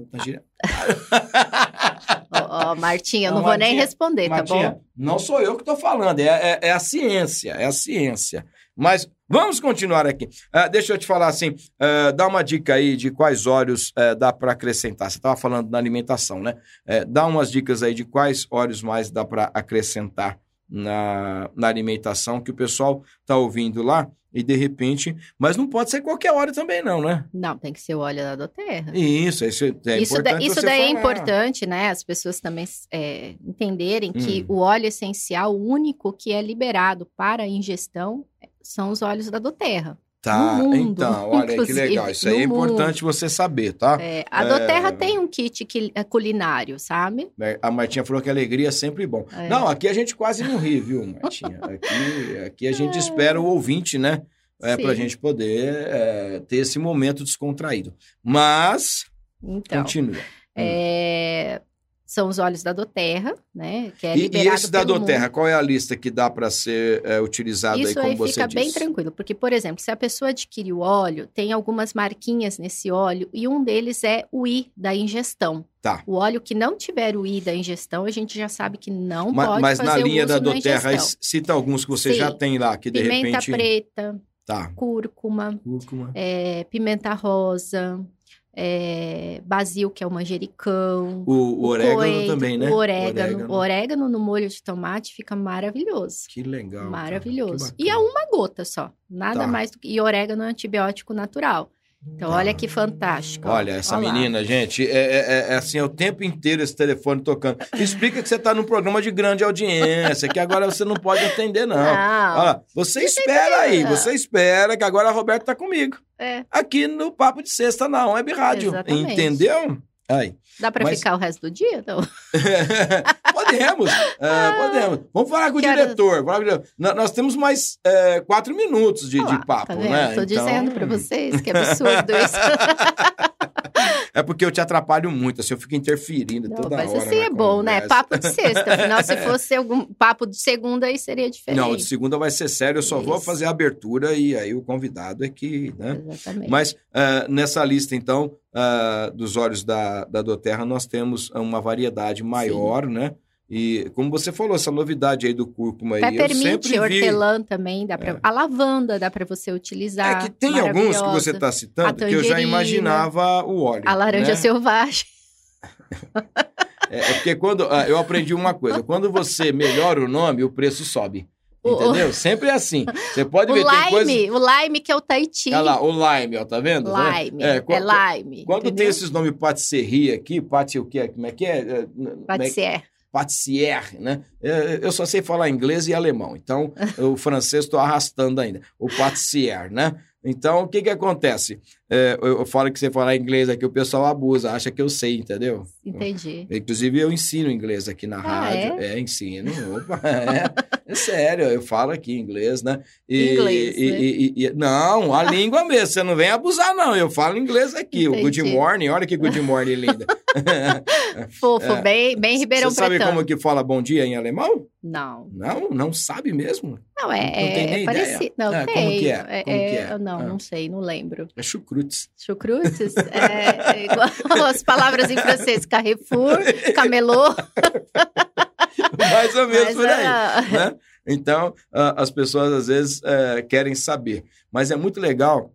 Ó, ó, Martinha, eu
Não,
não, vou nem
Martinha,
responder, tá
Martinha,
bom?
não sou eu que estou falando, é, é- é a ciência, é a ciência. Mas vamos continuar aqui. Ah, deixa eu te falar assim, ah, dá uma dica aí de quais óleos eh, dá para acrescentar. Você estava falando da alimentação, né? Eh, dá umas dicas aí de quais óleos mais dá para acrescentar na, na alimentação que o pessoal está ouvindo lá e de repente... Mas não pode ser qualquer óleo também não, né?
Não, tem que ser o óleo da Doterra.
Isso, isso é
isso da-
importante
isso
você
daí é
falar.
importante, né? As pessoas também é, entenderem que
Hum.
o óleo essencial único que é liberado para a ingestão são os óleos da Doterra.
Tá,
mundo,
então, olha aí que legal. Isso aí é importante você saber, tá?
É, a
É.
Doterra tem um kit que- é, culinário, sabe?
É, A Martinha falou que alegria é sempre bom.
É.
Não, aqui a gente quase não ri, viu, Martinha? Aqui, aqui a gente espera o ouvinte, né? É,
Sim.
pra gente poder é, ter esse momento descontraído. Mas,
Então,
continua.
é, são os óleos da Doterra, né? Que é
e, e esse da Doterra,
mundo.
qual é a lista que dá para ser é, utilizado
Isso
aí, como
aí
você
fica
disse?
bem tranquilo, porque, por exemplo, se a pessoa adquire o óleo, tem algumas marquinhas nesse óleo e um deles é o I da ingestão.
Tá.
O óleo que não tiver o I da ingestão, a gente já sabe que não
Ma-
pode
Mas
fazer
na
o
linha da
na
Doterra, cita alguns que você
Sim.
já tem lá, que de
Pimenta
repente...
preta,
Tá.
cúrcuma,
Cúrcuma.
é, pimenta rosa, é, basil, que é o manjericão.
O, o orégano
coentro,
também, né?
O orégano. O orégano no molho de tomate fica maravilhoso.
Que legal.
Maravilhoso.
Que
E é uma gota só. Nada
Tá.
mais do que. E orégano é um antibiótico natural. Então,
Tá.
olha que fantástico.
Olha, essa
Olha lá.
menina, gente, é, é- é assim, é o tempo inteiro esse telefone tocando. Explica que você está num programa de grande audiência, que agora você não pode atender, não.
Não.
Olha você espera aí, você espera que agora a Roberta tá comigo.
É,
Aqui no Papo de Sexta na Web Rádio.
Exatamente.
Entendeu?
Dá pra
Mas-
ficar o resto do dia? Não.
podemos, é, podemos. Vamos falar com o
Ah, Quero-
diretor. falar com o diretor. Nó- Nós temos mais é, quatro minutos de,
Olha lá,
de papo,
tá
né?
Tô
Então,
dizendo pra vocês que absurdo isso.
É porque eu te atrapalho muito, assim, eu fico interferindo
Não,
toda
mas
hora.
assim
na
é bom, né?
conversa.
Papo de sexta. Afinal, se fosse algum papo de segunda, aí seria diferente.
Não, de segunda vai ser sério, eu só vou
Isso.
fazer a abertura e aí o convidado é que, né?
Exatamente.
Mas ah, nessa lista, então, ah, dos óleos da, da Doterra, nós temos uma variedade maior, né? E como você falou, essa novidade aí do cúrcuma aí, eu
Peppermint,
sempre vi.
hortelã também, dá pra...
É.
A lavanda dá pra você utilizar.
É que tem alguns que você está citando que eu já imaginava o óleo.
A laranja
né?
selvagem.
É, é porque quando ah, eu aprendi uma coisa, quando você melhora o nome, o preço sobe.
O-
Entendeu? Sempre é assim. Você pode
O
ver, tem coisa...
lime, o lime que é o Tahiti.
Olha lá, o lime, ó, tá vendo?
Lime,
É,
é,
qu-
lime.
Quando tem
entendeu?
esses nomes patisserie aqui, pati o quê? Como é que é? É, como é que-
Patissier.
Patissier, né? É, Eu só sei falar inglês e alemão, então o francês estou arrastando ainda. O patissier, né? Então, o que que acontece? É, eu, eu falo que você falar inglês aqui, o pessoal abusa, acha que eu sei, entendeu?
Entendi.
Inclusive, eu ensino inglês aqui na
Ah,
rádio. É, ensino. Opa, é, é sério, eu falo aqui inglês, né? E-
Inglês,
e-
né?
e- não, a língua mesmo. Você não vem abusar, não. Eu falo inglês aqui. O good
Entendi.
morning, olha que good morning linda.
Fofo, bem, bem Ribeirão
Você sabe como que fala bom dia em alemão?
Não.
Não, não sabe mesmo.
Não,
Não
é,
tem
é,
nem
é
ideia.
parecido. Não,
Ah,
tem.
como que é? Como que é?
Não,
Ah.
não sei, não lembro.
É chucrutes.
Chucrutes? é, é igual as palavras em francês. Carrefour, camelô.
Mais ou menos
Mas,
por aí. né? Então, as pessoas às vezes eh, querem saber. Mas é muito legal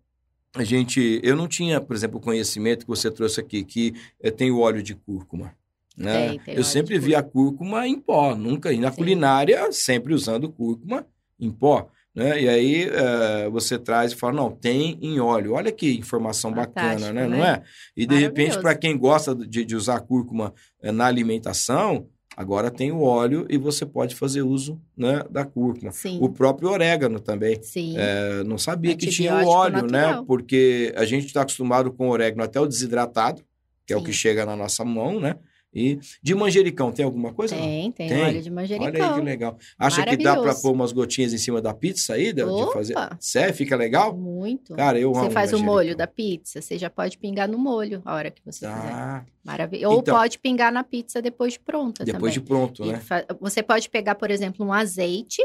a gente. Eu não tinha, por exemplo, o conhecimento que você trouxe aqui, que eh, tem o óleo de cúrcuma. Né?
Tem, tem
Eu sempre vi a cúrcuma em pó, nunca. E na
Sim.
culinária, sempre usando cúrcuma em pó. Né? E aí eh, você traz e fala, não, tem em óleo. Olha que informação bacana,
Fantástico,
né? Não
né?
é? E de repente, para quem gosta de, de usar cúrcuma eh, na alimentação, agora tem o óleo e você pode fazer uso né, da cúrcuma.
Sim.
O próprio orégano também.
Sim.
Eh, não sabia que tinha o óleo, né?
natural.
Porque a gente está acostumado com orégano até o desidratado, que é o
Sim.
que chega na nossa mão, né? E de manjericão, tem alguma coisa?
Tem, tem,
Tem?
óleo de
Olha
manjericão.
aí que legal. Acha que dá para pôr umas gotinhas em cima da pizza aí? De, de
Opa!
fazer? Sério? Fica legal?
Muito.
Cara, eu amo
você faz o
manjericão.
molho da pizza, você já pode pingar no molho a hora que você quiser.
Tá.
Maravilha. Ou
Então-
pode pingar na pizza depois de pronta
Depois de
também.
pronto,
E
né?
fa- Você pode pegar, por exemplo, um azeite,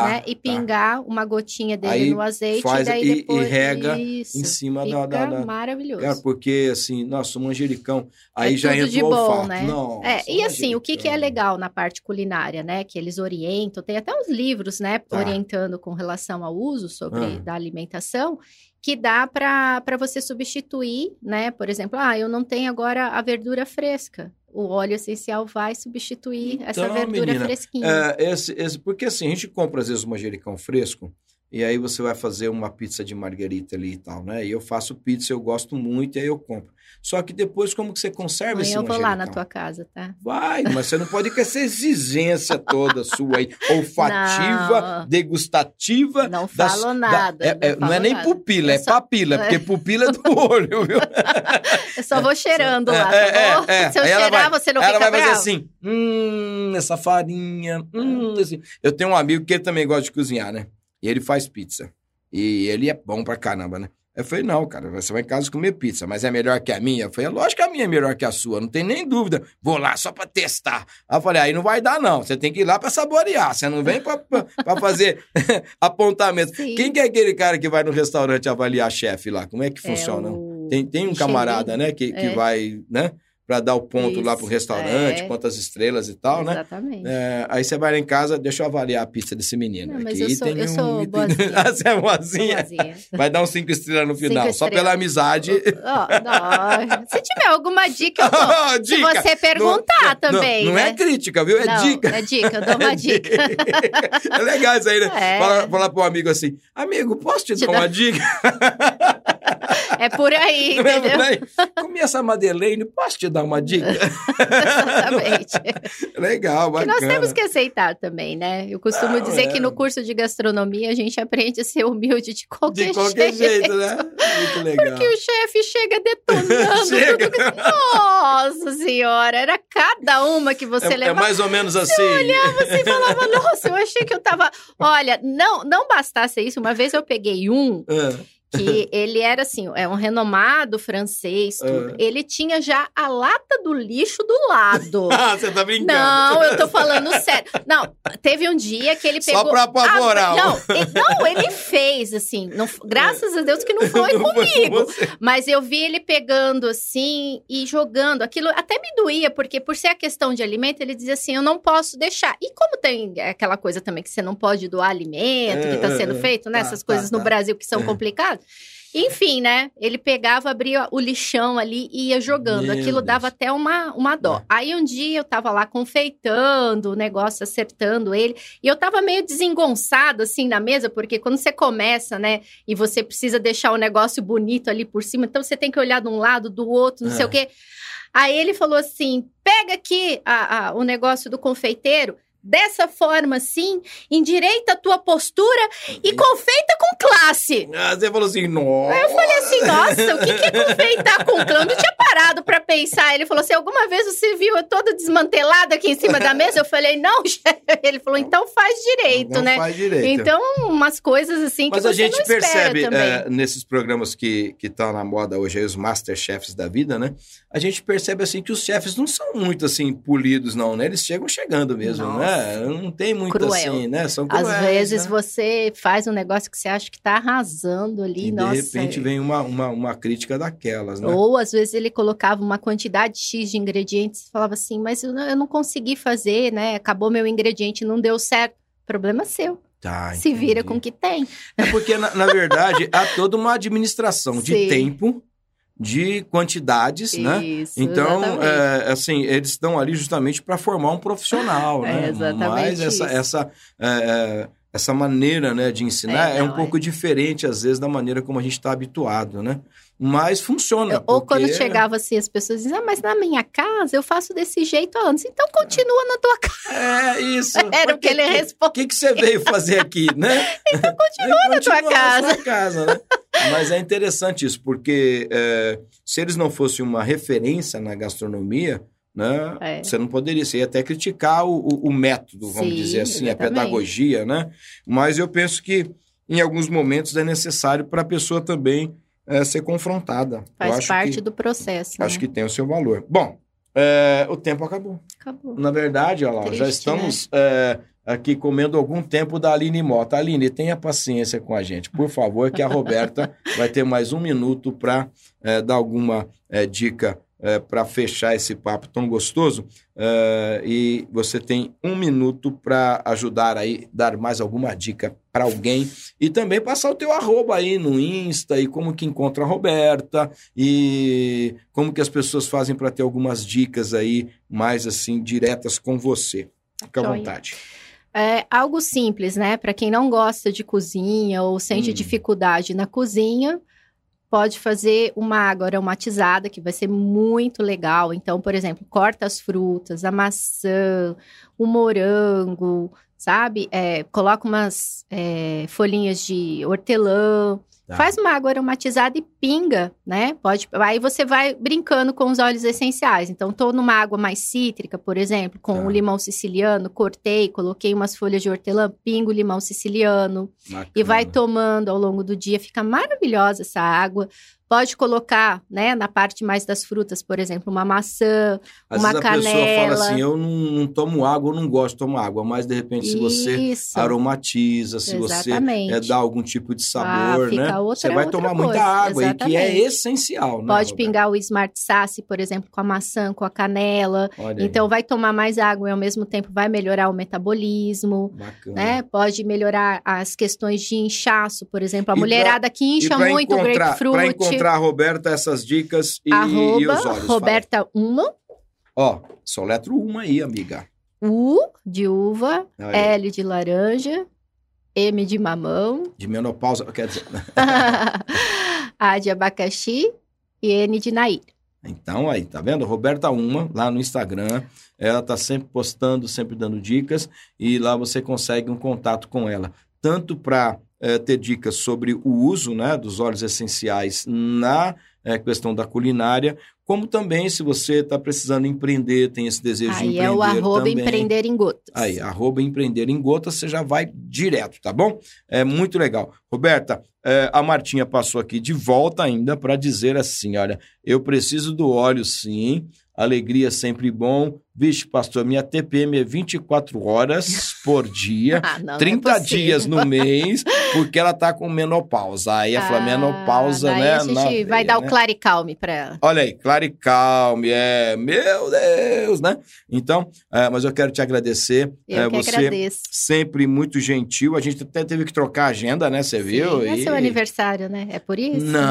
Tá.
né? E
tá.
pingar uma gotinha dele
Aí
no azeite
faz
e daí
e- e
depois
rega
Isso.
em cima da-
Fica
da- da-
maravilhoso.
Cara, porque assim, nossa, o manjericão. Aí
É
já
tudo
entra
de
o
bom,
olfato.
né? É, e assim, o que, que é legal na parte culinária, né? Que eles orientam, tem até uns livros, né?
Tá.
Orientando com relação ao uso sobre
Ah.
da alimentação, que dá para você substituir, né? Por exemplo, ah, eu não tenho agora a verdura fresca. O óleo essencial vai substituir essa
Então,
verdura
menina,
fresquinha.
É, esse, esse- porque assim, a gente compra às vezes o manjericão fresco, e aí você vai fazer uma pizza de marguerita ali e tal, né? E eu faço pizza, eu gosto muito, e aí eu compro. Só que depois, como que você conserva esse
Amanhã eu vou lá na tua casa, tá?
Vai, mas você não pode com essa exigência toda sua aí, olfativa,
Não.
degustativa.
Não
das-
falo
da-
nada.
é- é- não é
falo
nem
nada.
pupila, é
só-
papila,
É.
porque pupila é do olho, viu?
Eu só vou cheirando
É,
lá,
é,
tá bom?
é, é.
Se eu
ela
cheirar,
vai-
você não
ela
fica
vai fazer
bravo?
assim, hum, essa farinha, hum, assim. Eu tenho um amigo que ele também gosta de cozinhar, né? E ele faz pizza. E ele é bom pra caramba, né? Eu falei, não, cara, você vai em casa comer pizza, mas é melhor que a minha? Eu falei, lógico que a minha é melhor que a sua, não tem nem dúvida. Vou lá só pra testar. Aí eu falei, aí não vai dar não, você tem que ir lá pra saborear, você não vem pra, pra, pra fazer apontamento.
Sim.
Quem que é aquele cara que vai no restaurante avaliar chefe lá? Como é que
É
funciona?
o
Tem, tem um camarada, né, que, que
É.
vai, né, pra dar o ponto lá
Isso,
pro restaurante,
é.
quantas estrelas e tal, né?
Exatamente.
É, aí você vai lá em casa, deixa eu avaliar a pizza desse menino.
Não, mas eu sou- eu
um
sou boazinha.
Ah, você é boazinha?
boazinha.
Vai dar uns cinco estrelas no
Cinco
final, só
estrelas.
pela amizade.
Não. Se tiver alguma dica, eu dou. Se
Dica!
você perguntar
Não-
também,
Não, não
né?
é crítica, viu? É
Não,
dica.
É dica, eu dou uma dica.
é legal isso aí, né?
É.
Falar, falar pro amigo assim, amigo, posso te,
Te
dar- uma dica?
É por aí,
Não é por
entendeu?
aí? Comi essa Madeleine, posso te dar uma dica?
Exatamente.
legal,
Que
bacana.
nós temos que aceitar também, né? Eu costumo
Não,
dizer
é.
que no curso de gastronomia a gente aprende a ser humilde de qualquer,
De qualquer jeito, né? Muito legal.
Que o chefe chega detonando
Chega.
tudo. que- Nossa senhora, era cada uma que você
É, é
levava.
mais ou menos assim.
Você falava, nossa, eu achei que eu tava. Olha, não, não bastasse isso. Uma vez eu peguei um
Ah,
que ele era assim, é um renomado francês, tudo.
Ah.
Ele tinha já a lata do lixo do lado.
Ah, você tá brincando.
Não, eu tô falando sério. Não, teve um dia que ele pegou.
Só pra apavorar.
Ah, não, ele, não, ele fez, assim. não- graças a Deus que não foi
Não foi com
comigo. Mas eu vi ele pegando assim e jogando. Aquilo até me doía, porque por ser a questão de alimento, ele dizia assim: eu não posso deixar. E como tem aquela coisa também que você não pode doar alimento,
É,
que tá
é,
sendo
é.
feito, né?
Tá,
Essas
tá,
coisas no
tá.
Brasil que são
É.
complicadas. Enfim, né? Ele pegava, abria o lixão ali e ia jogando.
Meu
Aquilo
Deus.
dava até uma, uma dó.
É.
Aí um dia eu tava lá confeitando o negócio, acertando ele. E eu tava meio desengonçada, assim, na mesa, porque quando você começa, né? E você precisa deixar o negócio bonito ali por cima, então você tem que olhar de um lado, do outro, não sei
É.
o quê. Aí ele falou assim: pega aqui a- a- o negócio do confeiteiro. Dessa forma, assim, endireita a tua postura e confeita com classe.
Ah, você falou assim, nossa.
Aí eu falei assim, nossa, o que, que é confeitar com classe? Eu não tinha parado pra pensar. Ele falou assim, alguma vez você viu eu toda desmantelada aqui em cima da mesa? Eu falei, não, chefe. Ele falou, então faz direito,
Não
né?
faz direito.
Então, umas coisas assim
Mas
que
a
você
gente
não espera
percebe é, nesses programas que estão na moda hoje, aí, os Masterchefs da vida, né? A gente percebe assim que os chefes não são muito assim polidos, não, né? Eles chegam chegando mesmo, né? Não tem muito
Cruel.
assim, né? São
Às
cruéis,
vezes
né?
você faz um negócio que você acha que tá arrasando ali,
E
nossa.
de repente vem uma, uma, uma crítica daquelas, né?
Ou às vezes ele colocava uma quantidade X de ingredientes e falava assim, mas eu não, eu não consegui fazer, né? Acabou meu ingrediente, não deu certo. Problema seu.
Tá,
Se vira com o que tem.
É porque, na, na verdade, há toda uma administração de
Sim.
tempo, de quantidades, né?
Isso,
Então,
exatamente.
é, assim, eles estão ali justamente para formar um profissional,
É,
né?
exatamente
Mas essa,
isso.
essa, é, é, essa maneira né, de ensinar é,
É,
um
não,
pouco diferente, às vezes, da maneira como a gente está habituado, né? Mas funciona.
Ou
porque-
quando chegava assim, as pessoas diziam, ah, mas na minha casa eu faço desse jeito há anos. Então continua na tua casa.
É, isso.
Era o que ele
O
respondia.
que, que você veio fazer aqui, né?
Então continua na tua casa.
sua casa, né? Mas é interessante isso, porque é, se eles não fossem uma referência na gastronomia, né?
É.
Você não poderia, você ia até criticar o, o- o método, vamos
Sim,
dizer assim, a
exatamente.
pedagogia, né? Mas eu penso que em alguns momentos é necessário para a pessoa também é, ser confrontada.
Faz parte
que,
do processo.
Acho
né?
que tem o seu valor. Bom, é, o tempo acabou.
Acabou.
Na verdade, olha lá,
Triste,
já estamos é, aqui comendo algum tempo da Aline Mota. Aline, tenha paciência com a gente, por favor, que a Roberta vai ter mais um minuto para dar alguma é, para fechar esse papo tão gostoso. É, e você tem um minuto para ajudar aí, dar mais alguma dica para alguém e também passar o teu arroba aí no Insta e como que encontra a Roberta e como que as pessoas fazem para ter algumas dicas aí mais assim diretas com você. Fica à vontade.
É algo simples, né? Para quem não gosta de cozinha ou sente
Hum.
dificuldade na cozinha, pode fazer uma água aromatizada, que vai ser muito legal. Então, por exemplo, corta as frutas, a maçã, o morango, sabe? É, coloca umas é, folhinhas de hortelã.
Tá.
Faz uma água aromatizada e pinga, né? Pode. Aí você vai brincando com os óleos essenciais. Então, tô numa água mais cítrica, por exemplo, com
Tá.
o limão siciliano, cortei, coloquei umas folhas de hortelã, pingo o limão siciliano e vai
Bacana.
tomando ao longo do dia. Fica maravilhosa essa água. Pode colocar, né, na parte mais das frutas, por exemplo, uma maçã.
Às
uma
vezes a pessoa fala
canela.
assim: eu não, não tomo água, eu não gosto de tomar água, mas de repente, se você
Isso.
aromatiza, se você
Exatamente.
é, dá algum tipo de sabor,
Ah,
né?
outra-
você vai
outra
tomar muita
coisa,
água, e que é
exatamente.
essencial, né?
Pode
Roberto?
pingar o Smart Sass, por exemplo, com a maçã, com a canela.
Olha aí,
Então, vai tomar mais água e, ao mesmo tempo, vai melhorar o metabolismo.
bacana.
né? Pode melhorar as questões de inchaço, por exemplo. A
E pra-
mulherada que
E
incha
pra
muito
pra
grapefruit.
Encontrar a Roberta, essas dicas e,
arroba
e os olhos. fala.
Roberta Uma,
Ó, só letra uma aí, amiga.
U de uva,
aí,
L de laranja, M de mamão,
De menopausa, quer dizer...
A de abacaxi e N de nair.
Então, aí, tá vendo? Roberta Uma, lá no Instagram. Ela tá sempre postando, sempre dando dicas. E lá você consegue um contato com ela. Tanto para ter dicas sobre o uso né, dos óleos essenciais na eh, questão da culinária, como também se você está precisando empreender, tem esse desejo de
Aí
empreender
é o arroba
também.
empreender em gotas.
Aí, arroba empreender em gotas, você já vai direto, tá bom? É muito legal. Roberta, é, a Martinha passou aqui de volta ainda para dizer assim: olha, eu preciso do óleo sim, alegria sempre bom. Vixe, pastor, minha TPM é 24 horas por dia.
Ah, não, não é
30 dias no mês, porque ela tá com menopausa. Aí a
Ah,
menopausa,
daí
né?
a gente
na
vai
veia,
dar
né?
o claricalme pra ela.
Olha aí, Claricalme, é, meu Deus, né? Então, é, mas eu quero te agradecer.
Eu
é, você
agradeço.
sempre muito gentil. A gente até teve que trocar a agenda, né? Você viu?
Sim, é
E-
seu aniversário, né? É por isso?
Não,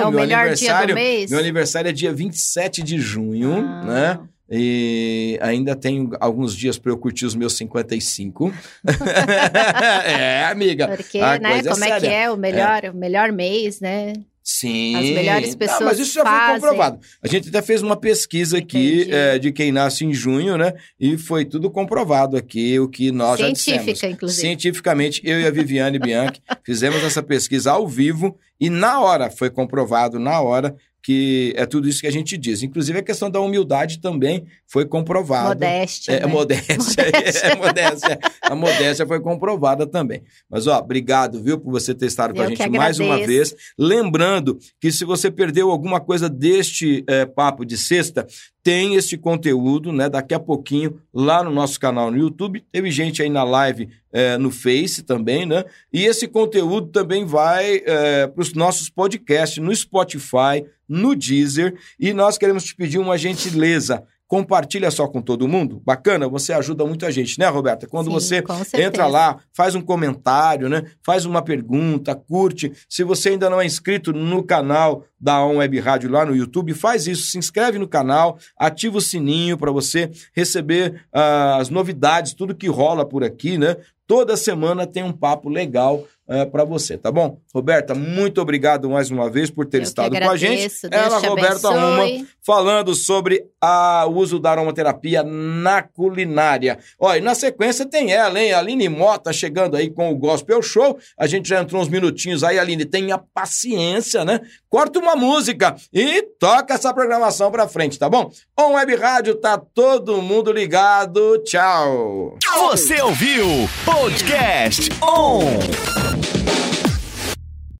É o
meu
melhor dia do
aniversário-
mês?
Meu aniversário é dia 27 de junho,
Ah.
né? E ainda tenho alguns dias para eu curtir os meus 55. é, amiga.
Porque, né?
é
Como é, que
séria.
é o melhor, o melhor mês, né?
Sim.
As melhores
Não,
pessoas
mas isso já foi
fazem.
comprovado. A gente até fez uma pesquisa aqui é, de quem nasce em junho, né? E foi tudo comprovado aqui, o que nós já
Científica,
dissemos.
inclusive.
Cientificamente, eu e a Viviane Bianchi fizemos essa pesquisa ao vivo e na hora foi comprovado, na hora, que é tudo isso que a gente diz. Inclusive a questão da humildade também foi comprovada.
Modéstia.
É,
né?
modéstia,
Modéstia.
é modéstia. A modéstia foi comprovada também. Mas, ó, obrigado, viu, por você ter estado com a gente mais uma vez. Lembrando que se você perdeu alguma coisa deste eh, papo de sexta, tem esse conteúdo, né? Daqui a pouquinho, lá no nosso canal no YouTube. Teve gente aí na live eh, no Face também, né? E esse conteúdo também vai para os nossos podcasts no Spotify, no Deezer. E nós queremos te pedir uma gentileza. Compartilha só com todo mundo. Bacana, você ajuda muito a gente, né, Roberta? Quando
Sim,
você entra lá, faz um comentário, né? Faz uma pergunta, curte. Se você ainda não é inscrito no canal da On Web Rádio lá no YouTube, faz isso, se inscreve no canal, ativa o sininho para você receber ah, as novidades, tudo que rola por aqui, né? Toda semana tem um papo legal é, para você, tá bom? Roberta, muito obrigado mais uma vez por ter
Eu que
estado com a gente.
agradeço, Deus
Ela,
te
Roberta
abençoe.
Uma, falando sobre a- o uso da aromaterapia na culinária. Ó, e na sequência tem ela, hein? Aline Mota chegando aí com o Gospel Show. A gente já entrou uns minutinhos aí, Aline. Tenha paciência, né? Corta uma música e toca essa programação pra frente, tá bom? On Web Rádio, tá todo mundo ligado. Tchau.
Você ouviu Podcast On.